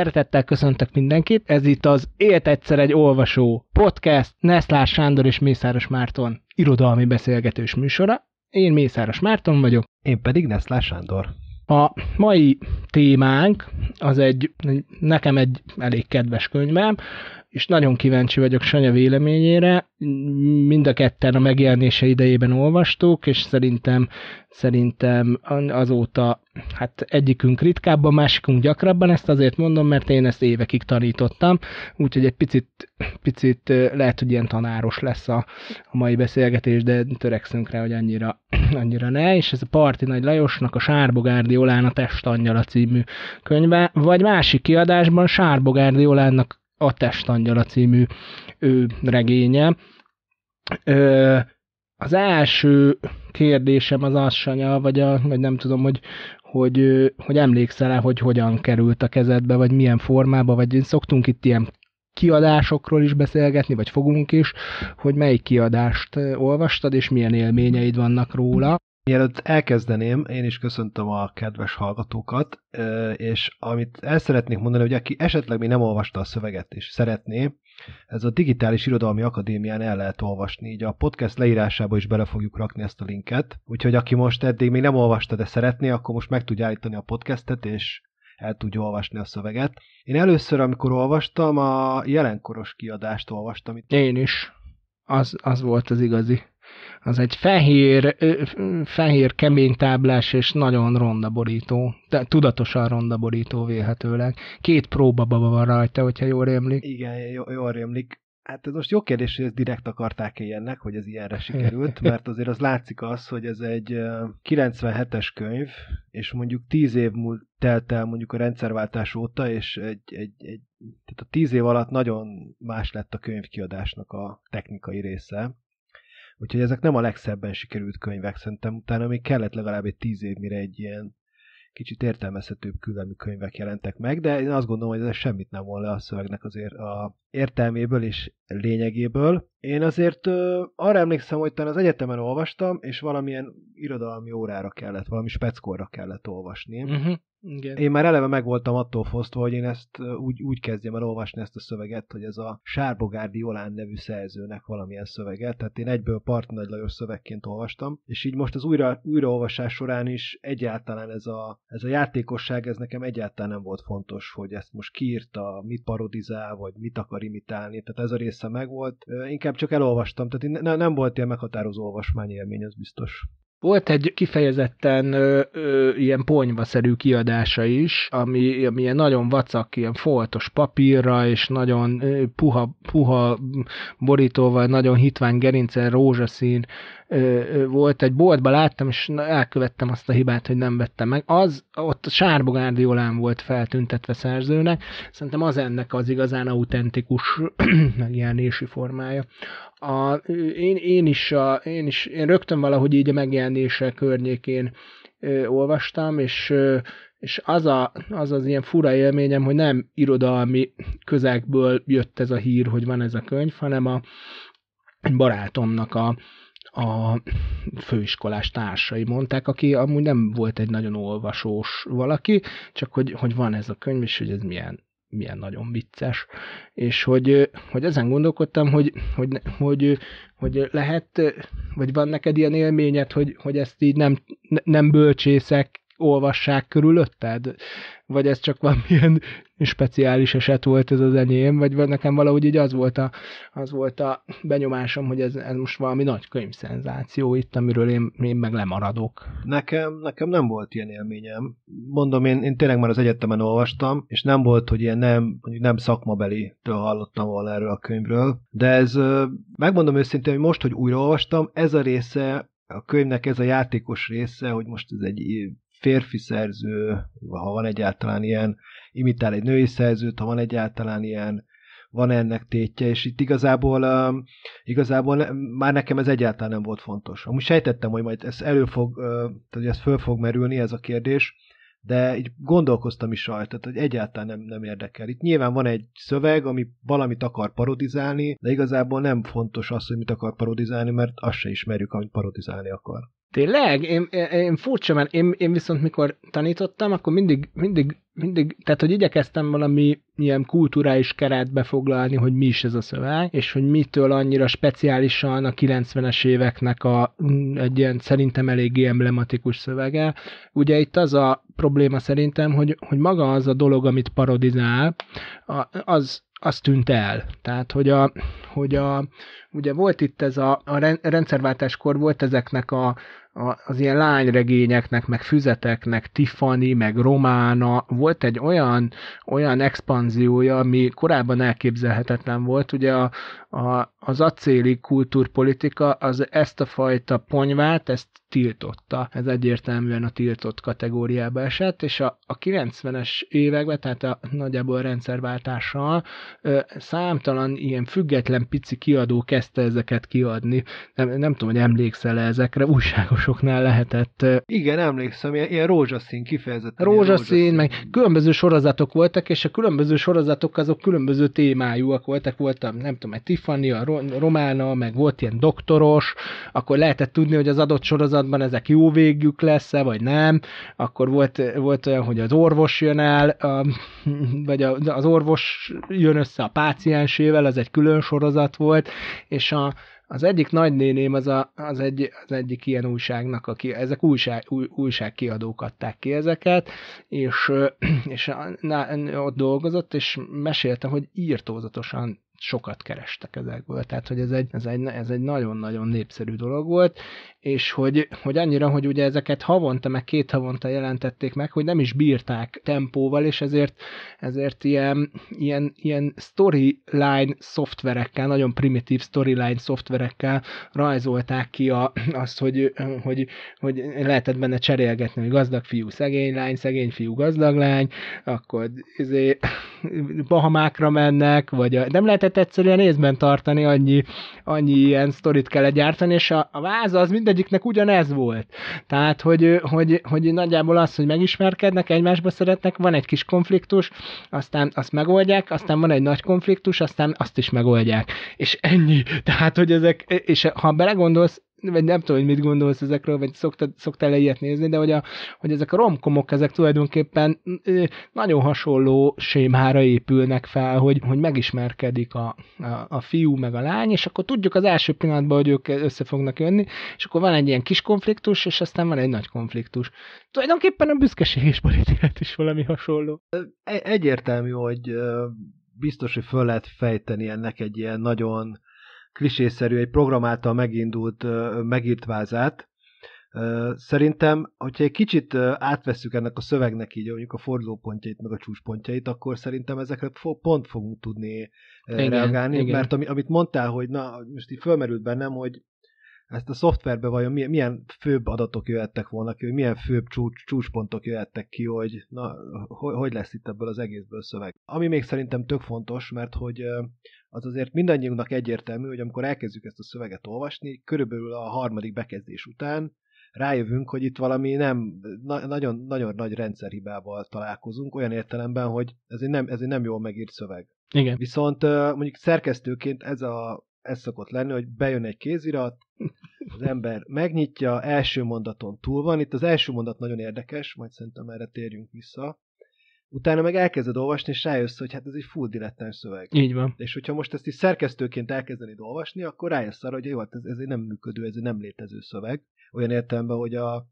Szeretettel köszöntök mindenkit, ez itt az Élt egyszer egy olvasó podcast, Neszlás Sándor és Mészáros Márton irodalmi beszélgetős műsora. Én Mészáros Márton vagyok. Én pedig Neszlás Sándor. A mai témánk az egy, nekem egy elég kedves könyvem, és nagyon kíváncsi vagyok Sanya véleményére. Mind a ketten a megjelenése idejében olvastuk, és szerintem, szerintem azóta hát egyikünk ritkábban, másikunk gyakrabban, ezt azért mondom, mert én ezt évekig tanítottam, úgyhogy egy picit, picit lehet, hogy ilyen tanáros lesz a, a mai beszélgetés, de törekszünk rá, hogy annyira, annyira ne, és ez a Parti Nagy Lajosnak a Sárbogárdi Olán a Testangyala című könyve, vagy másik kiadásban Sárbogárdi Olánnak a Testangyala című ő, regénye. Ö, az első kérdésem az az, Sanya, vagy, a, vagy nem tudom, hogy, hogy, hogy emlékszel-e, hogy hogyan került a kezedbe, vagy milyen formába, vagy szoktunk itt ilyen kiadásokról is beszélgetni, vagy fogunk is, hogy melyik kiadást olvastad, és milyen élményeid vannak róla. Mielőtt elkezdeném, én is köszöntöm a kedves hallgatókat, és amit el szeretnék mondani, hogy aki esetleg még nem olvasta a szöveget és szeretné, ez a Digitális Irodalmi Akadémián el lehet olvasni, így a podcast leírásába is bele fogjuk rakni ezt a linket, úgyhogy aki most eddig még nem olvasta, de szeretné, akkor most meg tudja állítani a podcastet, és el tudja olvasni a szöveget. Én először, amikor olvastam, a jelenkoros kiadást olvastam. Itt. Én is. Az, az volt az igazi az egy fehér, fehér kemény táblás és nagyon ronda borító, de tudatosan ronda borító vélhetőleg. Két próbababa van rajta, hogyha jól rémlik. Igen, jól rémlik. Hát ez most jó kérdés, hogy ezt direkt akarták-e ilyennek, hogy ez ilyenre sikerült, mert azért az látszik az, hogy ez egy 97-es könyv, és mondjuk 10 év múlt telt el mondjuk a rendszerváltás óta, és egy, egy, egy, tehát a 10 év alatt nagyon más lett a könyvkiadásnak a technikai része. Úgyhogy ezek nem a legszebben sikerült könyvek, szerintem utána még kellett legalább egy tíz év, mire egy ilyen kicsit értelmezhetőbb különböző könyvek jelentek meg, de én azt gondolom, hogy ez semmit nem le a szövegnek azért a értelméből és lényegéből. Én azért ö, arra emlékszem, hogy talán az egyetemen olvastam, és valamilyen irodalmi órára kellett, valami speckóra kellett olvasni. Uh-huh. Igen. Én már eleve meg voltam attól fosztva, hogy én ezt úgy, úgy kezdjem el olvasni ezt a szöveget, hogy ez a Sárbogárdi Jolán nevű szerzőnek valamilyen szöveget, tehát én egyből Part Nagy Lajos szövegként olvastam, és így most az újra, újraolvasás során is egyáltalán ez a, ez a játékosság, ez nekem egyáltalán nem volt fontos, hogy ezt most kiírta, mit parodizál, vagy mit akar imitálni, tehát ez a része megvolt. Inkább csak elolvastam, tehát ne, nem volt ilyen meghatározó olvasmányélmény, ez biztos. Volt egy kifejezetten ö, ö, ilyen ponyvaszerű kiadása is, ami, ami ilyen nagyon vacak, ilyen foltos papírra, és nagyon ö, puha, puha borítóval, nagyon hitvány gerincel, rózsaszín volt. Egy boltba láttam, és elkövettem azt a hibát, hogy nem vettem meg. Az, ott a Sárbogárdi Olán volt feltüntetve szerzőnek, szerintem az ennek az igazán autentikus megjelenési formája a, én, én, is a, én is, én rögtön valahogy így a megjelenése környékén ö, olvastam, és, ö, és az, a, az az ilyen fura élményem, hogy nem irodalmi közegből jött ez a hír, hogy van ez a könyv, hanem a barátomnak a, a főiskolás társai mondták, aki amúgy nem volt egy nagyon olvasós valaki, csak hogy, hogy van ez a könyv, és hogy ez milyen milyen nagyon vicces, és hogy, hogy ezen gondolkodtam, hogy, hogy, hogy, hogy lehet, vagy van neked ilyen élményed, hogy, hogy ezt így nem, nem bölcsészek olvassák körülötted? Vagy ez csak valamilyen speciális eset volt ez az enyém, vagy nekem valahogy így az volt a, az volt a benyomásom, hogy ez, ez most valami nagy könyvszenzáció itt, amiről én, én meg lemaradok. Nekem, nekem nem volt ilyen élményem. Mondom, én, én tényleg már az egyetemen olvastam, és nem volt, hogy ilyen nem, nem szakmabeli-től hallottam volna erről a könyvről, de ez, megmondom őszintén, hogy most, hogy újraolvastam, ez a része a könyvnek ez a játékos része, hogy most ez egy férfi szerző, ha van egyáltalán ilyen, imitál egy női szerzőt, ha van egyáltalán ilyen, van ennek tétje, és itt igazából, uh, igazából már nekem ez egyáltalán nem volt fontos. Amúgy sejtettem, hogy majd ez elő fog, uh, tehát hogy ez föl fog merülni, ez a kérdés, de így gondolkoztam is rajta, tehát hogy egyáltalán nem, nem érdekel. Itt nyilván van egy szöveg, ami valamit akar parodizálni, de igazából nem fontos az, hogy mit akar parodizálni, mert azt se ismerjük, amit parodizálni akar. Tényleg? Én, én furcsa, mert én, én viszont mikor tanítottam, akkor mindig, mindig, mindig, tehát hogy igyekeztem valami ilyen kulturális keretbe foglalni, hogy mi is ez a szöveg, és hogy mitől annyira speciálisan a 90-es éveknek a, egy ilyen szerintem eléggé emblematikus szövege. Ugye itt az a probléma szerintem, hogy, hogy maga az a dolog, amit parodizál, az, az tűnt el. Tehát, hogy, a, hogy a, ugye volt itt ez a, a rendszerváltáskor volt ezeknek a, az ilyen lányregényeknek, meg füzeteknek, Tiffany, meg Romána, volt egy olyan, olyan expanziója, ami korábban elképzelhetetlen volt. Ugye a, a, az acéli kultúrpolitika az ezt a fajta ponyvát, ezt tiltotta. Ez egyértelműen a tiltott kategóriába esett, és a, a 90-es években, tehát a nagyjából rendszerváltással ö, számtalan ilyen független pici kiadó kezdte ezeket kiadni. Nem, nem tudom, hogy emlékszel -e ezekre, újságosoknál lehetett. Igen, emlékszem, ilyen, ilyen rózsaszín kifejezetten. Rózsaszín, rózsaszín, meg különböző sorozatok voltak, és a különböző sorozatok azok különböző témájúak voltak. Voltam, nem tudom, egy Tiffany, a Romána, meg volt ilyen doktoros, akkor lehetett tudni, hogy az adott sorozatban ezek jó végük lesz-e, vagy nem. Akkor volt, volt olyan, hogy az orvos jön el, a, vagy az orvos jön össze a páciensével, ez egy külön sorozat volt, és a, az egyik nagynéném az, a, az, egy, az egyik ilyen újságnak, aki, ezek újság, új, újságkiadók adták ki ezeket, és, és na, ott dolgozott, és mesélte, hogy írtózatosan sokat kerestek ezekből. Tehát, hogy ez egy, ez egy, ez egy nagyon-nagyon népszerű dolog volt, és hogy, hogy annyira, hogy ugye ezeket havonta, meg két havonta jelentették meg, hogy nem is bírták tempóval, és ezért, ezért ilyen, ilyen, ilyen storyline szoftverekkel, nagyon primitív storyline szoftverekkel rajzolták ki a, azt, hogy, hogy, hogy lehetett benne cserélgetni, hogy gazdag fiú, szegény lány, szegény fiú, gazdag lány, akkor izé, Bahamákra mennek, vagy a, nem lehetett egyszerűen észben tartani, annyi, annyi ilyen sztorit kell gyártani, és a, a váz az mindegyiknek ugyanez volt. Tehát, hogy, hogy, hogy nagyjából az, hogy megismerkednek, egymásba szeretnek, van egy kis konfliktus, aztán azt megoldják, aztán van egy nagy konfliktus, aztán azt is megoldják. És ennyi. Tehát, hogy ezek, és ha belegondolsz, vagy nem tudom, hogy mit gondolsz ezekről, vagy szoktál, szoktál ilyet nézni, de hogy, a, hogy ezek a romkomok, ezek tulajdonképpen nagyon hasonló sémára épülnek fel, hogy, hogy megismerkedik a, a, a fiú meg a lány, és akkor tudjuk az első pillanatban, hogy ők össze fognak jönni, és akkor van egy ilyen kis konfliktus, és aztán van egy nagy konfliktus. Tulajdonképpen a büszkeség és politikát is valami hasonló. E-, egyértelmű, hogy biztos, hogy föl lehet fejteni ennek egy ilyen nagyon klisészerű, egy program által megindult, megírt vázát. Szerintem, hogyha egy kicsit átveszük ennek a szövegnek így mondjuk a fordulópontjait, meg a csúcspontjait, akkor szerintem ezekre pont fogunk tudni igen, reagálni, igen. mert amit mondtál, hogy na, most így fölmerült bennem, hogy ezt a szoftverbe vajon milyen, milyen főbb adatok jöhettek volna ki, milyen főbb csúcs, csúcspontok jöhettek ki, hogy na, hogy, hogy lesz itt ebből az egészből szöveg. Ami még szerintem tök fontos, mert hogy az azért mindannyiunknak egyértelmű, hogy amikor elkezdjük ezt a szöveget olvasni, körülbelül a harmadik bekezdés után rájövünk, hogy itt valami nem, na, nagyon, nagyon nagy rendszerhibával találkozunk, olyan értelemben, hogy ez egy nem, ez egy nem jól megírt szöveg. Igen. Viszont mondjuk szerkesztőként ez, a, ez szokott lenni, hogy bejön egy kézirat, az ember megnyitja, első mondaton túl van. Itt az első mondat nagyon érdekes, majd szerintem erre térjünk vissza utána meg elkezded olvasni, és rájössz, hogy hát ez egy full dilettáns szöveg. Így van. És hogyha most ezt is szerkesztőként elkezdeni olvasni, akkor rájössz arra, hogy jó, hát ez, ez egy nem működő, ez egy nem létező szöveg. Olyan értelemben, hogy a,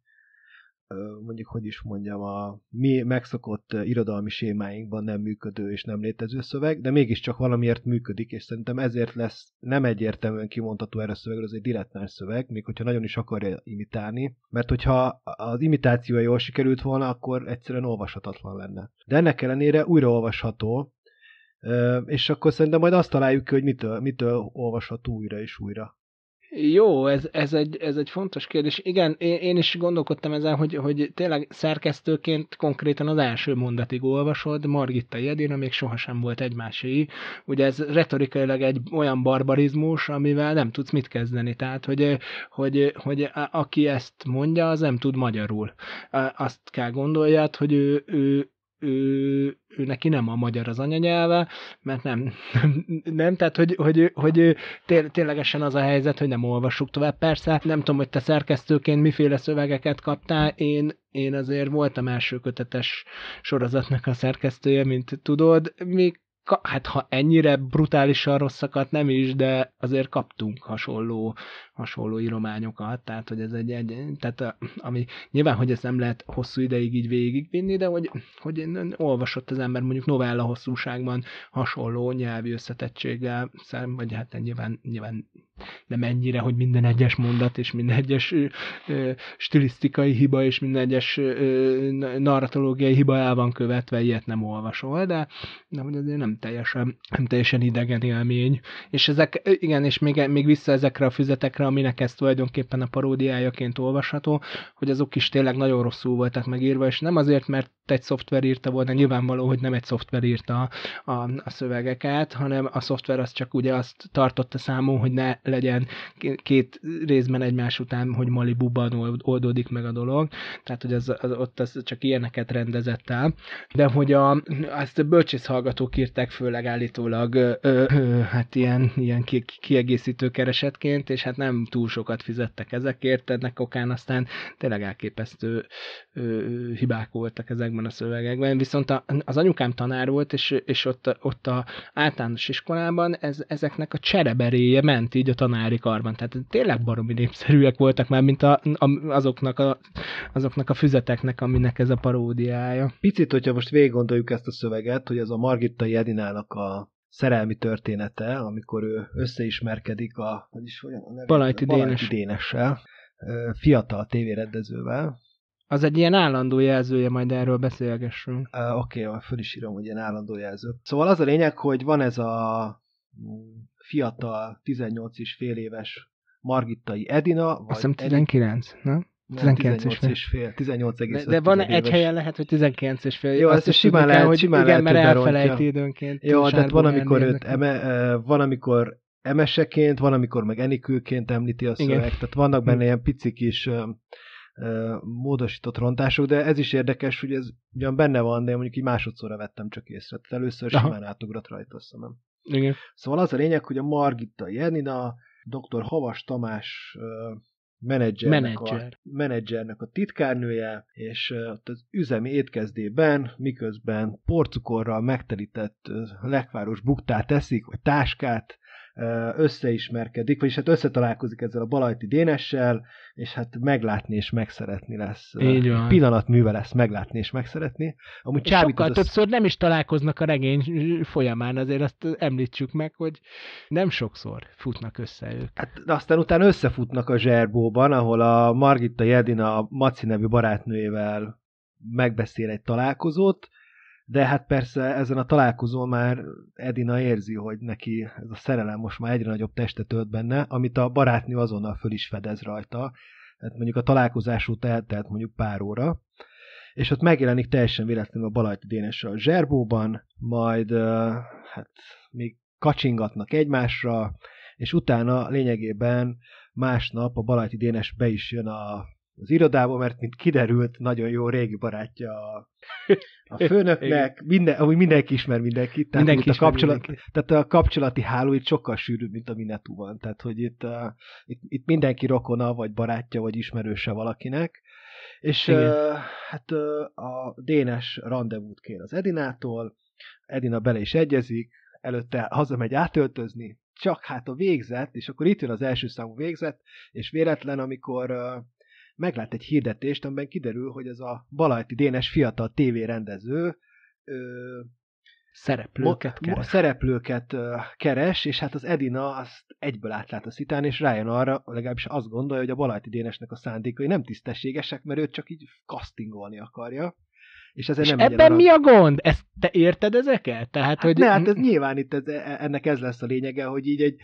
mondjuk, hogy is mondjam, a mi megszokott irodalmi sémáinkban nem működő és nem létező szöveg, de mégiscsak valamiért működik, és szerintem ezért lesz nem egyértelműen kimondható erre a szövegről, az egy dilettáns szöveg, még hogyha nagyon is akarja imitálni, mert hogyha az imitációja jól sikerült volna, akkor egyszerűen olvashatatlan lenne. De ennek ellenére újraolvasható, és akkor szerintem majd azt találjuk ki, hogy mitől, mitől olvasható újra és újra. Jó, ez, ez, egy, ez egy fontos kérdés. Igen, én, én is gondolkodtam ezen, hogy, hogy tényleg szerkesztőként konkrétan az első mondatig olvasod, Margitta Jedina még sohasem volt egymásé. Ugye ez retorikailag egy olyan barbarizmus, amivel nem tudsz mit kezdeni. Tehát, hogy, hogy, hogy aki ezt mondja, az nem tud magyarul. Azt kell gondoljad, hogy ő, ő ő, ő neki nem a magyar az anyanyelve, mert nem, nem, nem tehát hogy, hogy, hogy té, ténylegesen az a helyzet, hogy nem olvassuk tovább. Persze, nem tudom, hogy te szerkesztőként miféle szövegeket kaptál, én, én azért voltam első kötetes sorozatnak a szerkesztője, mint tudod, még hát ha ennyire brutálisan rosszakat nem is, de azért kaptunk hasonló, hasonló írományokat, tehát hogy ez egy, egy tehát ami nyilván, hogy ezt nem lehet hosszú ideig így végigvinni, de hogy, hogy olvasott az ember mondjuk novella hosszúságban hasonló nyelvi összetettséggel, vagy hát nyilván, nyilván nem ennyire, hogy minden egyes mondat és minden egyes ö, stilisztikai hiba és minden egyes ö, narratológiai hiba el van követve, ilyet nem olvasol, de, de hogy azért nem teljesen, nem teljesen idegen élmény. És ezek, igen, és még, még vissza ezekre a füzetekre, aminek ez tulajdonképpen a paródiájaként olvasható, hogy azok is tényleg nagyon rosszul voltak megírva, és nem azért, mert egy szoftver írta volna, nyilvánvaló, hogy nem egy szoftver írta a, a, a szövegeket, hanem a szoftver az csak ugye azt tartotta számon, hogy ne legyen két részben egymás után, hogy Malibuban oldódik meg a dolog, tehát hogy az, az, ott az csak ilyeneket rendezett el, de hogy a, azt a bölcsész hallgatók írták főleg állítólag ö, ö, hát ilyen, ilyen ki, kiegészítő keresetként, és hát nem túl sokat fizettek ezekért, ennek okán aztán tényleg elképesztő ö, hibák voltak ezekben a szövegekben, viszont a, az anyukám tanár volt, és, és ott, ott a általános iskolában ez, ezeknek a csereberéje ment így a tanári karban, tehát tényleg baromi népszerűek voltak már, mint a, a, azoknak, a, azoknak a füzeteknek, aminek ez a paródiája. Picit, hogyha most végig gondoljuk ezt a szöveget, hogy ez a Margitta Jedinának a szerelmi története, amikor ő összeismerkedik a, hogy is olyan, a nevét, Balajti, Dénes. Dénessel, fiatal tévérendezővel. Az egy ilyen állandó jelzője, majd erről beszélgessünk. Uh, Oké, okay, föl is írom, hogy ilyen állandó jelző. Szóval az a lényeg, hogy van ez a fiatal, 18 és fél éves Margittai Edina. Vagy Azt hiszem 19, nem? 19 és fél. És fél 18 de, de van egy éves. helyen lehet, hogy 19 és fél. Jó, azt is simán lehet, hogy simán igen, lehet, mert elfelejti időnként. Jó, de van amikor, őt eme, van, amikor emeseként, van, amikor meg enikőként említi a szöveg, igen. tehát vannak benne hm. ilyen pici kis módosított rontások, de ez is érdekes, hogy ez ugyan benne van, de mondjuk így másodszorra vettem csak észre. Tehát először Aha. simán átugrott rajta a szemem. Igen. Szóval az a lényeg, hogy a Margitta Jenina, dr. Havas Tamás menedzsernek, Menedzser. a, menedzsernek a titkárnője, és ott az üzemi étkezdében, miközben porcukorral megterített lekváros buktát eszik, vagy táskát, összeismerkedik, vagyis hát összetalálkozik ezzel a Balajti Dénessel, és hát meglátni és megszeretni lesz. Így van. Pillanatműve lesz meglátni és megszeretni. Amúgy és sokkal az... többször nem is találkoznak a regény folyamán, azért azt említsük meg, hogy nem sokszor futnak össze ők. Hát, de aztán utána összefutnak a zserbóban, ahol a Margitta Jedina a Maci nevű barátnőjével megbeszél egy találkozót, de hát persze ezen a találkozón már Edina érzi, hogy neki ez a szerelem most már egyre nagyobb testet ölt benne, amit a barátnő azonnal föl is fedez rajta. Tehát mondjuk a találkozás után eltelt mondjuk pár óra, és ott megjelenik teljesen véletlenül a Balajti Dénessel a zserbóban, majd hát még kacsingatnak egymásra, és utána lényegében másnap a Balajti Dénes be is jön a az irodába, mert mint kiderült, nagyon jó régi barátja a, a főnöknek, minden, amúgy mindenki ismer mindenkit, tehát, mindenki a kapcsolat, mindenki. tehát a kapcsolati háló itt sokkal sűrűbb, mint a Minetúban, tehát hogy itt, uh, itt, itt mindenki rokona, vagy barátja, vagy ismerőse valakinek, és uh, hát uh, a Dénes rendezvút kér az Edinától, Edina bele is egyezik, előtte hazamegy átöltözni, csak hát a végzet, és akkor itt jön az első számú végzet, és véletlen, amikor uh, meglát egy hirdetést, amiben kiderül, hogy ez a Balajti Dénes fiatal tévérendező ö, szereplőket keres. szereplőket keres, és hát az Edina azt egyből átlát a szitán, és rájön arra, legalábbis azt gondolja, hogy a Balajti Dénesnek a szándékai nem tisztességesek, mert őt csak így castingolni akarja. És, ezért és nem ebben mi a gond? Ezt te érted ezeket? Tehát, hát hogy... Ne, hát ez nyilván itt ez, e- ennek ez lesz a lényege, hogy így egy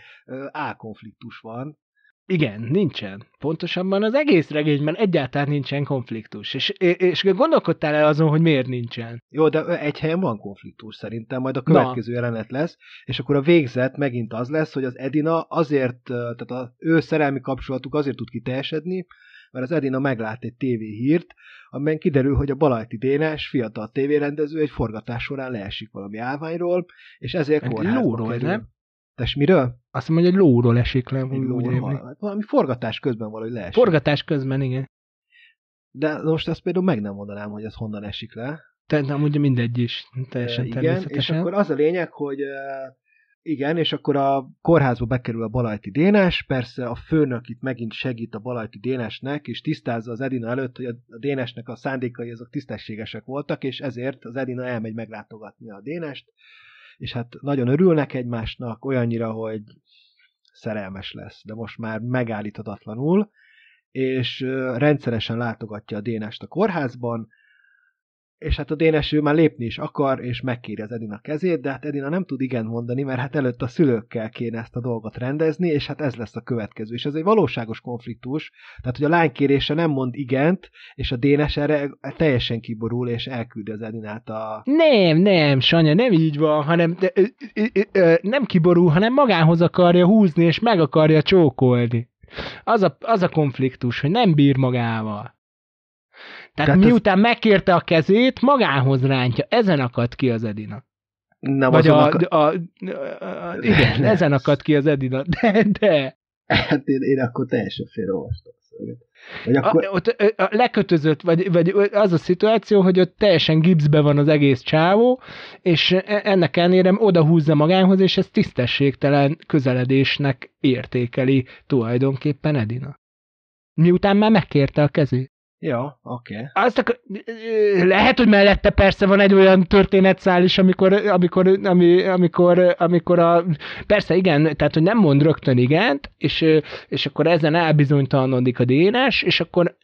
A-konfliktus van, igen, nincsen. Pontosabban az egész regényben egyáltalán nincsen konfliktus. És, és gondolkodtál el azon, hogy miért nincsen? Jó, de egy helyen van konfliktus szerintem, majd a következő Na. jelenet lesz, és akkor a végzet megint az lesz, hogy az Edina azért, tehát az ő szerelmi kapcsolatuk azért tud kiteljesedni, mert az Edina meglát egy tévéhírt, amiben kiderül, hogy a Balajti Dénes fiatal tévérendező egy forgatás során leesik valami állványról, és ezért kórházba lóról, nem? Tess miről? Azt mondja, hogy egy lóról esik le. Egy lóról, valami forgatás közben valahogy leesik. Forgatás közben, igen. De most ezt például meg nem mondanám, hogy ez honnan esik le. Tehát amúgy mindegy is, teljesen E, igen, és természetesen. akkor az a lényeg, hogy e, igen, és akkor a kórházba bekerül a Balajti Dénes, persze a főnök itt megint segít a Balajti Dénesnek, és tisztázza az Edina előtt, hogy a a Dénesnek a szándékai azok tisztességesek voltak, és ezért az Edina elmegy meglátogatni a Dénest, és hát nagyon örülnek egymásnak, olyannyira, hogy szerelmes lesz, de most már megállíthatatlanul, és rendszeresen látogatja a Dénest a kórházban, és hát a Dénes már lépni is akar, és megkéri az Edina kezét, de hát Edina nem tud igen mondani, mert hát előtt a szülőkkel kéne ezt a dolgot rendezni, és hát ez lesz a következő. És ez egy valóságos konfliktus, tehát hogy a lány kérése nem mond igent, és a Dénes erre teljesen kiborul, és elküldi az Edinát a... Nem, nem, Sanya, nem így van, hanem de, ö, ö, ö, nem kiborul, hanem magához akarja húzni, és meg akarja csókolni. Az a, az a konfliktus, hogy nem bír magával. Tehát, Tehát ez- miután megkérte a kezét, magához rántja. Ezen akad ki az Edina. Nem Vagy a, azon a, a, a, igen, Nem. ezen akad ki az Edina. De, de. Hát én, én akkor teljesen félreolvastam. Vagy akkor... A, ott a lekötözött, vagy, vagy az a szituáció, hogy ott teljesen gipszbe van az egész csávó, és e- ennek ellenére oda húzza magához, és ez tisztességtelen közeledésnek értékeli tulajdonképpen Edina. Miután már megkérte a kezét. Ja, oké. Okay. Azt lehet, hogy mellette persze van egy olyan történetszál is, amikor, amikor, ami, amikor, amikor a, persze igen, tehát hogy nem mond rögtön igent, és, és akkor ezen elbizonytalanodik a Dénes, és akkor,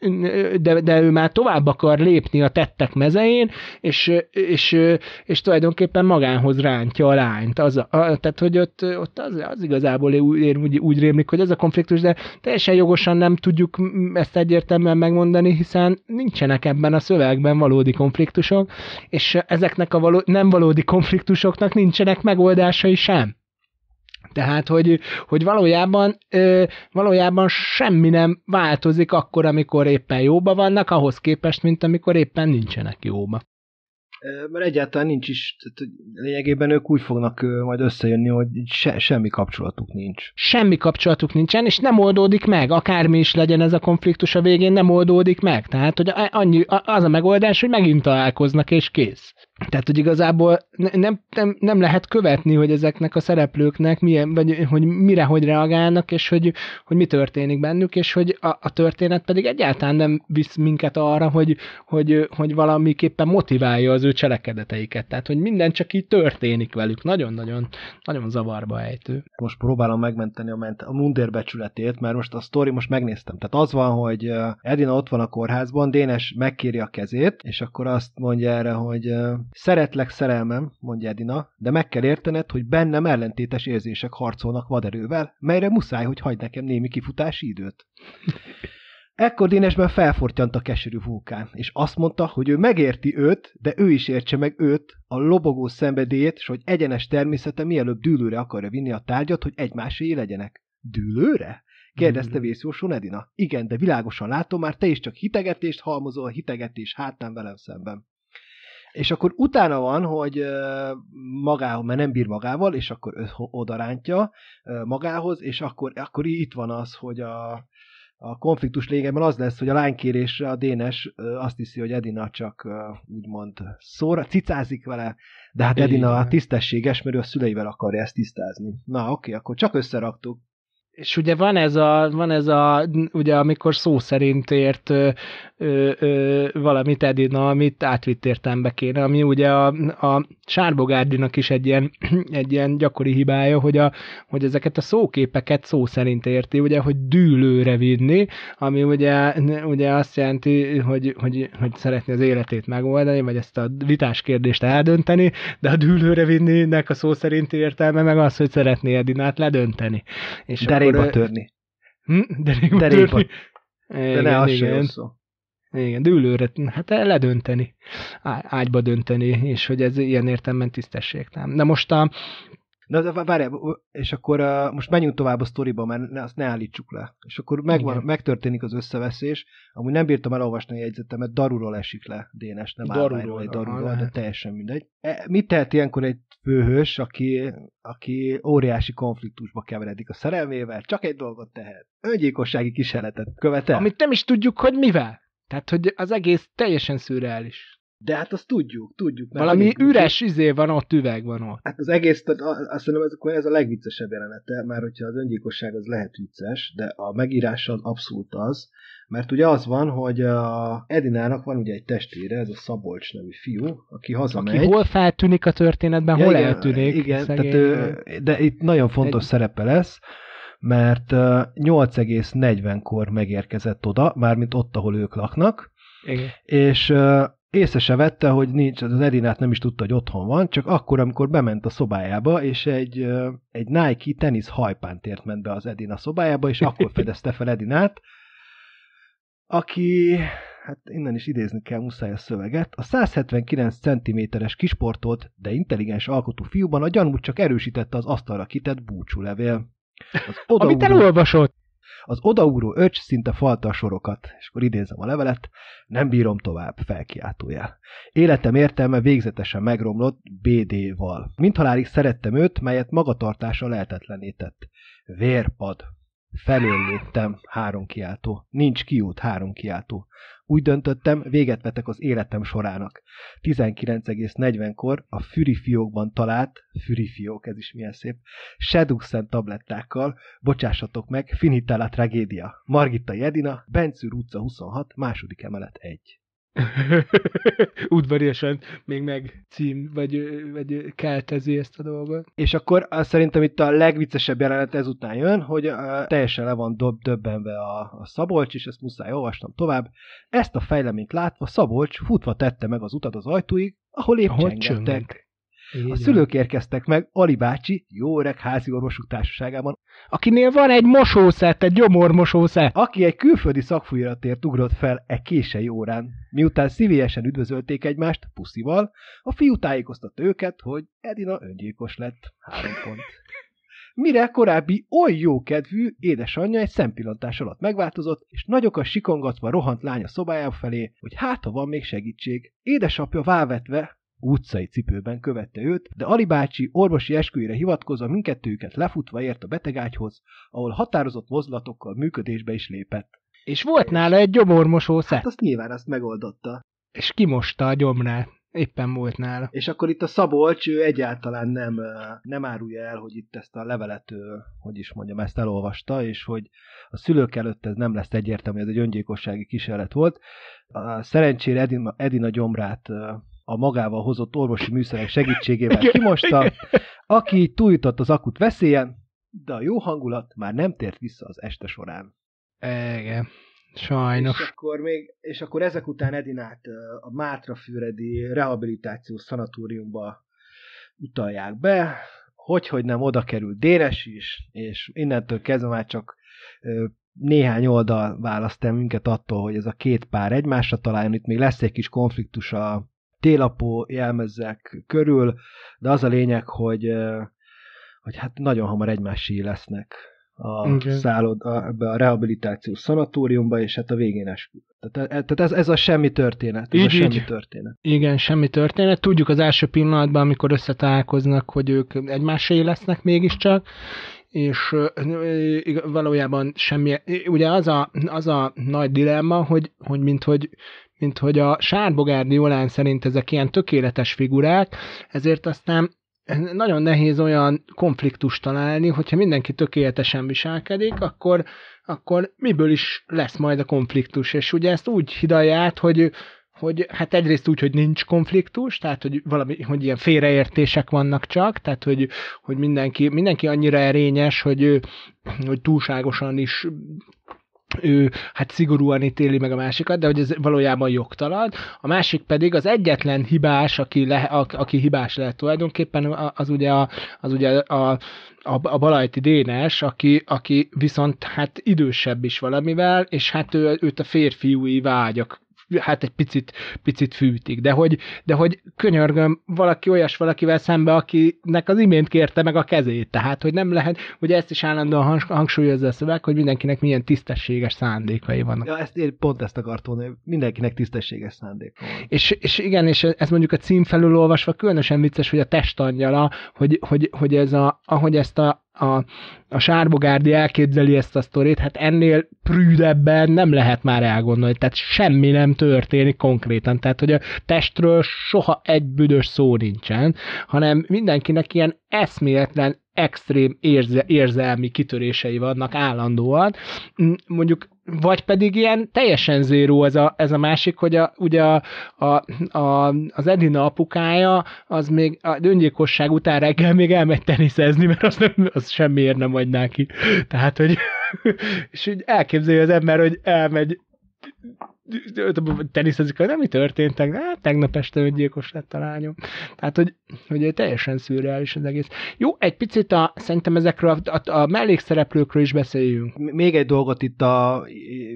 de, de ő már tovább akar lépni a tettek mezején, és, és, és tulajdonképpen magánhoz rántja a lányt. Az a, a, tehát, hogy ott, ott az, az igazából úgy, úgy, úgy rémlik, hogy ez a konfliktus, de teljesen jogosan nem tudjuk ezt egyértelműen megmondani, hiszen nincsenek ebben a szövegben valódi konfliktusok, és ezeknek a való, nem valódi konfliktusoknak nincsenek megoldásai sem. Tehát, hogy, hogy valójában, ö, valójában semmi nem változik akkor, amikor éppen jóba vannak, ahhoz képest, mint amikor éppen nincsenek jóba. Mert egyáltalán nincs is, tehát lényegében ők úgy fognak majd összejönni, hogy se, semmi kapcsolatuk nincs. Semmi kapcsolatuk nincsen, és nem oldódik meg, akármi is legyen ez a konfliktus a végén, nem oldódik meg. Tehát, hogy annyi, az a megoldás, hogy megint találkoznak, és kész. Tehát, hogy igazából ne- nem, nem, nem lehet követni, hogy ezeknek a szereplőknek milyen, vagy hogy mire, hogy reagálnak, és hogy, hogy mi történik bennük, és hogy a, a történet pedig egyáltalán nem visz minket arra, hogy, hogy, hogy valamiképpen motiválja az ő cselekedeteiket. Tehát, hogy minden csak így történik velük. Nagyon-nagyon nagyon zavarba ejtő. Most próbálom megmenteni a, ment- a mundér becsületét, mert most a sztori most megnéztem. Tehát az van, hogy Edina ott van a kórházban, Dénes megkéri a kezét, és akkor azt mondja erre, hogy szeretlek szerelmem, mondja Edina, de meg kell értened, hogy bennem ellentétes érzések harcolnak vaderővel, melyre muszáj, hogy hagyd nekem némi kifutási időt. Ekkor Dénesben felfortyant a keserű vulkán, és azt mondta, hogy ő megérti őt, de ő is értse meg őt, a lobogó szenvedélyét, és hogy egyenes természete mielőbb dűlőre akarja vinni a tárgyat, hogy egymáséi legyenek. Dűlőre? kérdezte Dűlő. vészjóson Edina. Igen, de világosan látom, már te is csak hitegetést halmozol, a hitegetés hátán velem szemben. És akkor utána van, hogy magához, mert nem bír magával, és akkor odarántja magához, és akkor, akkor itt van az, hogy a, a konfliktus lényegében az lesz, hogy a lánykérésre a Dénes azt hiszi, hogy Edina csak úgymond szóra, cicázik vele, de hát Edina tisztességes, mert ő a szüleivel akarja ezt tisztázni. Na oké, akkor csak összeraktuk. És ugye van ez a, van ez a ugye amikor szó szerint ért ö, ö, ö, valamit Edina, amit átvitt értelembe kéne, ami ugye a, a Sárbogárdinak is egy ilyen, egy ilyen gyakori hibája, hogy, a, hogy ezeket a szóképeket szó szerint érti, ugye, hogy dűlőre vinni, ami ugye, ugye azt jelenti, hogy, hogy, hogy szeretné az életét megoldani, vagy ezt a vitás kérdést eldönteni, de a dűlőre vinninek a szó szerinti értelme meg az, hogy szeretné Edinát ledönteni. És Derékba törni. Hm? Derékba, Derékba. törni. De Igen, ne az igen. szó. Igen, dűlőre, hát ledönteni, ágyba dönteni, és hogy ez ilyen értelemben tisztességtelen. De most a, Na, de várjál, és akkor uh, most menjünk tovább a sztoriba, mert ne, azt ne állítsuk le. És akkor megvan, Igen. megtörténik az összeveszés. Amúgy nem bírtam elolvasni a jegyzetemet, Daruról esik le Dénes, nem Daruról, egy aha, Daruról, de teljesen mindegy. E, mit tehet ilyenkor egy főhős, aki, aki óriási konfliktusba keveredik a szerelmével? Csak egy dolgot tehet. Öngyilkossági kísérletet követel. Amit nem is tudjuk, hogy mivel. Tehát, hogy az egész teljesen szürreális. De hát azt tudjuk, tudjuk. mert Valami üres izé van ott, üveg van ott. Hát az egész, azt mondom, ez, ez a legviccesebb jelenete, már hogyha az öngyilkosság az lehet vicces, de a megírása az abszolút az, mert ugye az van, hogy a Edinának van ugye egy testvére, ez a Szabolcs nevű fiú, aki hazamegy. Aki hol feltűnik a történetben, Ja, hol igen, eltűnik. Igen, szegény. tehát, ő, de itt nagyon fontos Egy- szerepe lesz, mert ö, 8,40-kor megérkezett oda, mármint ott, ahol ők laknak, igen. és észre se vette, hogy nincs, az Edinát nem is tudta, hogy otthon van, csak akkor, amikor bement a szobájába, és egy, egy Nike tenisz hajpántért ment be az Edina szobájába, és akkor fedezte fel Edinát, aki, hát innen is idézni kell muszáj a szöveget, a 179 cm-es kisportolt, de intelligens alkotú fiúban a gyanút csak erősítette az asztalra kitett búcsúlevél. Az Amit odaúró- elolvasott. Az odaúró öcs szinte falta a sorokat, és akkor idézem a levelet, nem bírom tovább, felkiáltójel. Életem értelme végzetesen megromlott BD-val. Mint halálig szerettem őt, melyet magatartása lehetetlené tett. Vérpad. Felől léptem, három kiáltó. Nincs kiút, három kiáltó. Úgy döntöttem, véget vetek az életem sorának. 19,40-kor a Fürifiókban talált, Fürifiók, ez is milyen szép, Seduxen tablettákkal bocsássatok meg, la tragédia. Margitta Jedina, Bencűr utca 26, második emelet 1. Udvariasan még meg cím, vagy, vagy keltezi ezt a dolgot. És akkor uh, szerintem itt a legviccesebb jelenet ezután jön, hogy uh, teljesen le van dob, döbbenve a, a Szabolcs, és ezt muszáj olvasnom tovább. Ezt a fejleményt látva Szabolcs futva tette meg az utat az ajtóig, ahol épp csengettek. Így A szülők érkeztek meg Ali bácsi jó öreg házi orvosuk társaságában, Akinél van egy mosószett, egy gyomormosószett. aki egy külföldi szakfolyamatért ugrott fel e kései órán. Miután szívélyesen üdvözölték egymást puszival, a fiú tájékoztatta őket, hogy Edina öngyilkos lett. Három pont. Mire korábbi oly jó kedvű édesanyja egy szempillantás alatt megváltozott, és nagyokat sikongatva rohant lánya szobájába felé, hogy hát ha van még segítség. Édesapja válvetve utcai cipőben követte őt, de Ali bácsi orvosi esküjére hivatkozva mindkettőjüket lefutva ért a betegágyhoz, ahol határozott mozdulatokkal működésbe is lépett. És volt nála egy gyomormosószett. Hát azt nyilván azt megoldotta. És kimosta a gyomrát. Éppen volt nála. És akkor itt a Szabolcs ő egyáltalán nem, nem árulja el, hogy itt ezt a levelet, hogy is mondjam, ezt elolvasta, és hogy a szülők előtt ez nem lesz egyértelmű, ez egy öngyilkossági kísérlet volt. A szerencsére Edina, Edina gyomrát a magával hozott orvosi műszerek segítségével Igen, kimosta, igen. aki túljutott az akut veszélyen, de a jó hangulat már nem tért vissza az este során. Igen. És Sajnos. akkor, még, és akkor ezek után Edinát a Mátrafüredi rehabilitációs szanatóriumba utalják be, hogy, hogy nem oda került Dénes is, és innentől kezdve már csak néhány oldal választ el minket attól, hogy ez a két pár egymásra találjon, itt még lesz egy kis konfliktus a télapó jelmezzek körül, de az a lényeg, hogy, hogy hát nagyon hamar egymásé lesznek a Igen. szállod, a, ebbe a rehabilitációs szanatóriumba, és hát a végén eskü. Tehát, e- tehát ez, ez a semmi történet. Ez Így, a semmi így. történet. Igen, semmi történet. Tudjuk az első pillanatban, amikor összetalálkoznak, hogy ők egymásé lesznek mégiscsak, és valójában semmi, ugye az a, az a nagy dilemma, hogy, hogy mint hogy mint hogy a Sárbogárdi Jolán szerint ezek ilyen tökéletes figurák, ezért aztán nagyon nehéz olyan konfliktust találni, hogyha mindenki tökéletesen viselkedik, akkor, akkor miből is lesz majd a konfliktus. És ugye ezt úgy hidalja át, hogy hogy hát egyrészt úgy, hogy nincs konfliktus, tehát hogy valami, hogy ilyen félreértések vannak csak, tehát hogy, hogy mindenki, mindenki annyira erényes, hogy, hogy túlságosan is ő hát szigorúan ítéli meg a másikat, de hogy ez valójában jogtalan. A másik pedig az egyetlen hibás, aki, le, a, aki hibás lehet tulajdonképpen, az ugye a, az ugye a, a, a Balajti Dénes, aki, aki viszont hát idősebb is valamivel, és hát ő, őt a férfiúi vágyak hát egy picit, picit fűtik, de hogy, de hogy könyörgöm, valaki olyas valakivel szembe, akinek az imént kérte meg a kezét, tehát hogy nem lehet, ugye ezt is állandóan hangsúlyozza a szöveg, hogy mindenkinek milyen tisztességes szándékai vannak. Ja, ezt én pont ezt akartam mondani, mindenkinek tisztességes szándéka van. És, és igen, és ez mondjuk a cím felül olvasva különösen vicces, hogy a testangyala, hogy, hogy, hogy ez a, ahogy ezt a, a, a Sárbogárdi elképzeli ezt a sztorit, hát ennél prűdebben nem lehet már elgondolni, tehát semmi nem történik konkrétan, tehát hogy a testről soha egy büdös szó nincsen, hanem mindenkinek ilyen eszméletlen extrém érze, érzelmi kitörései vannak állandóan. Mondjuk vagy pedig ilyen teljesen zéró ez a, ez a másik, hogy a, ugye a, a, a, az Edina apukája, az még a öngyilkosság után reggel még elmegy teniszezni, mert azt, nem, azt semmiért nem adná ki. Tehát, hogy és úgy elképzelje az ember, hogy elmegy teniszezik, nem mi történt tegnap? Hát, tegnap este öngyilkos lett a lányom. Tehát, hogy, hogy teljesen szürreális az egész. Jó, egy picit a, szerintem ezekről a, a, a mellékszereplőkről is beszéljünk. Még egy dolgot itt a,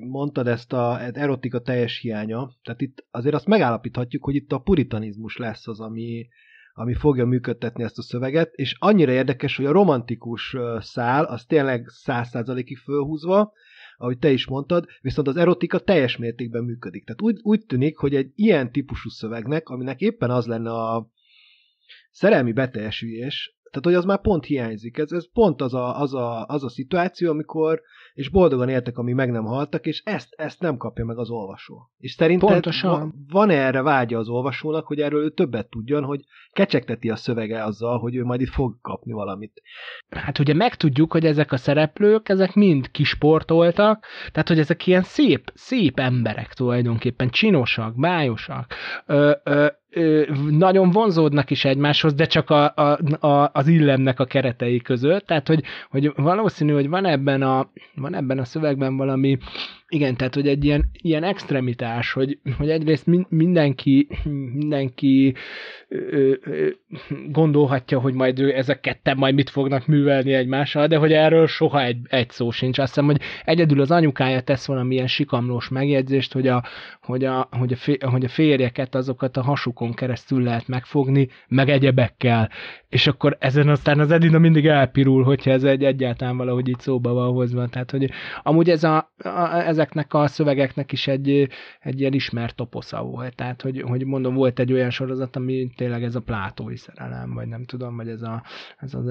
mondtad ezt a erotika teljes hiánya, tehát itt azért azt megállapíthatjuk, hogy itt a puritanizmus lesz az, ami, ami fogja működtetni ezt a szöveget, és annyira érdekes, hogy a romantikus szál az tényleg száz százalékig fölhúzva, ahogy te is mondtad, viszont az erotika teljes mértékben működik. Tehát úgy, úgy tűnik, hogy egy ilyen típusú szövegnek, aminek éppen az lenne a szerelmi beteljesülés, tehát hogy az már pont hiányzik. Ez, ez pont az a, az, a, az a szituáció, amikor és boldogan éltek, ami meg nem haltak, és ezt, ezt nem kapja meg az olvasó. És szerinted Pontosan. van erre vágya az olvasónak, hogy erről ő többet tudjon, hogy kecsegteti a szövege azzal, hogy ő majd itt fog kapni valamit. Hát ugye megtudjuk, hogy ezek a szereplők, ezek mind kisportoltak, tehát hogy ezek ilyen szép, szép emberek tulajdonképpen, csinosak, bájosak, ö, ö, nagyon vonzódnak is egymáshoz, de csak a, a, a, az illemnek a keretei között, tehát hogy, hogy valószínű, hogy van ebben a, van ebben a szövegben valami igen, tehát hogy egy ilyen, ilyen extremitás, hogy, hogy egyrészt mindenki, mindenki ö, ö, gondolhatja, hogy majd ő ezek ketten majd mit fognak művelni egymással, de hogy erről soha egy, egy szó sincs. Azt hiszem, hogy egyedül az anyukája tesz valamilyen sikamlós megjegyzést, hogy a, hogy a, hogy a, fé, hogy a férjeket azokat a hasukon keresztül lehet megfogni, meg egyebekkel. És akkor ezen aztán az Edina mindig elpirul, hogyha ez egy egyáltalán valahogy így szóba van hozva. Tehát, hogy amúgy ez a, a, ezek ezeknek a szövegeknek is egy, egy ilyen ismert toposza volt. Tehát, hogy, hogy mondom, volt egy olyan sorozat, ami tényleg ez a plátói szerelem, vagy nem tudom, vagy ez a, ez az,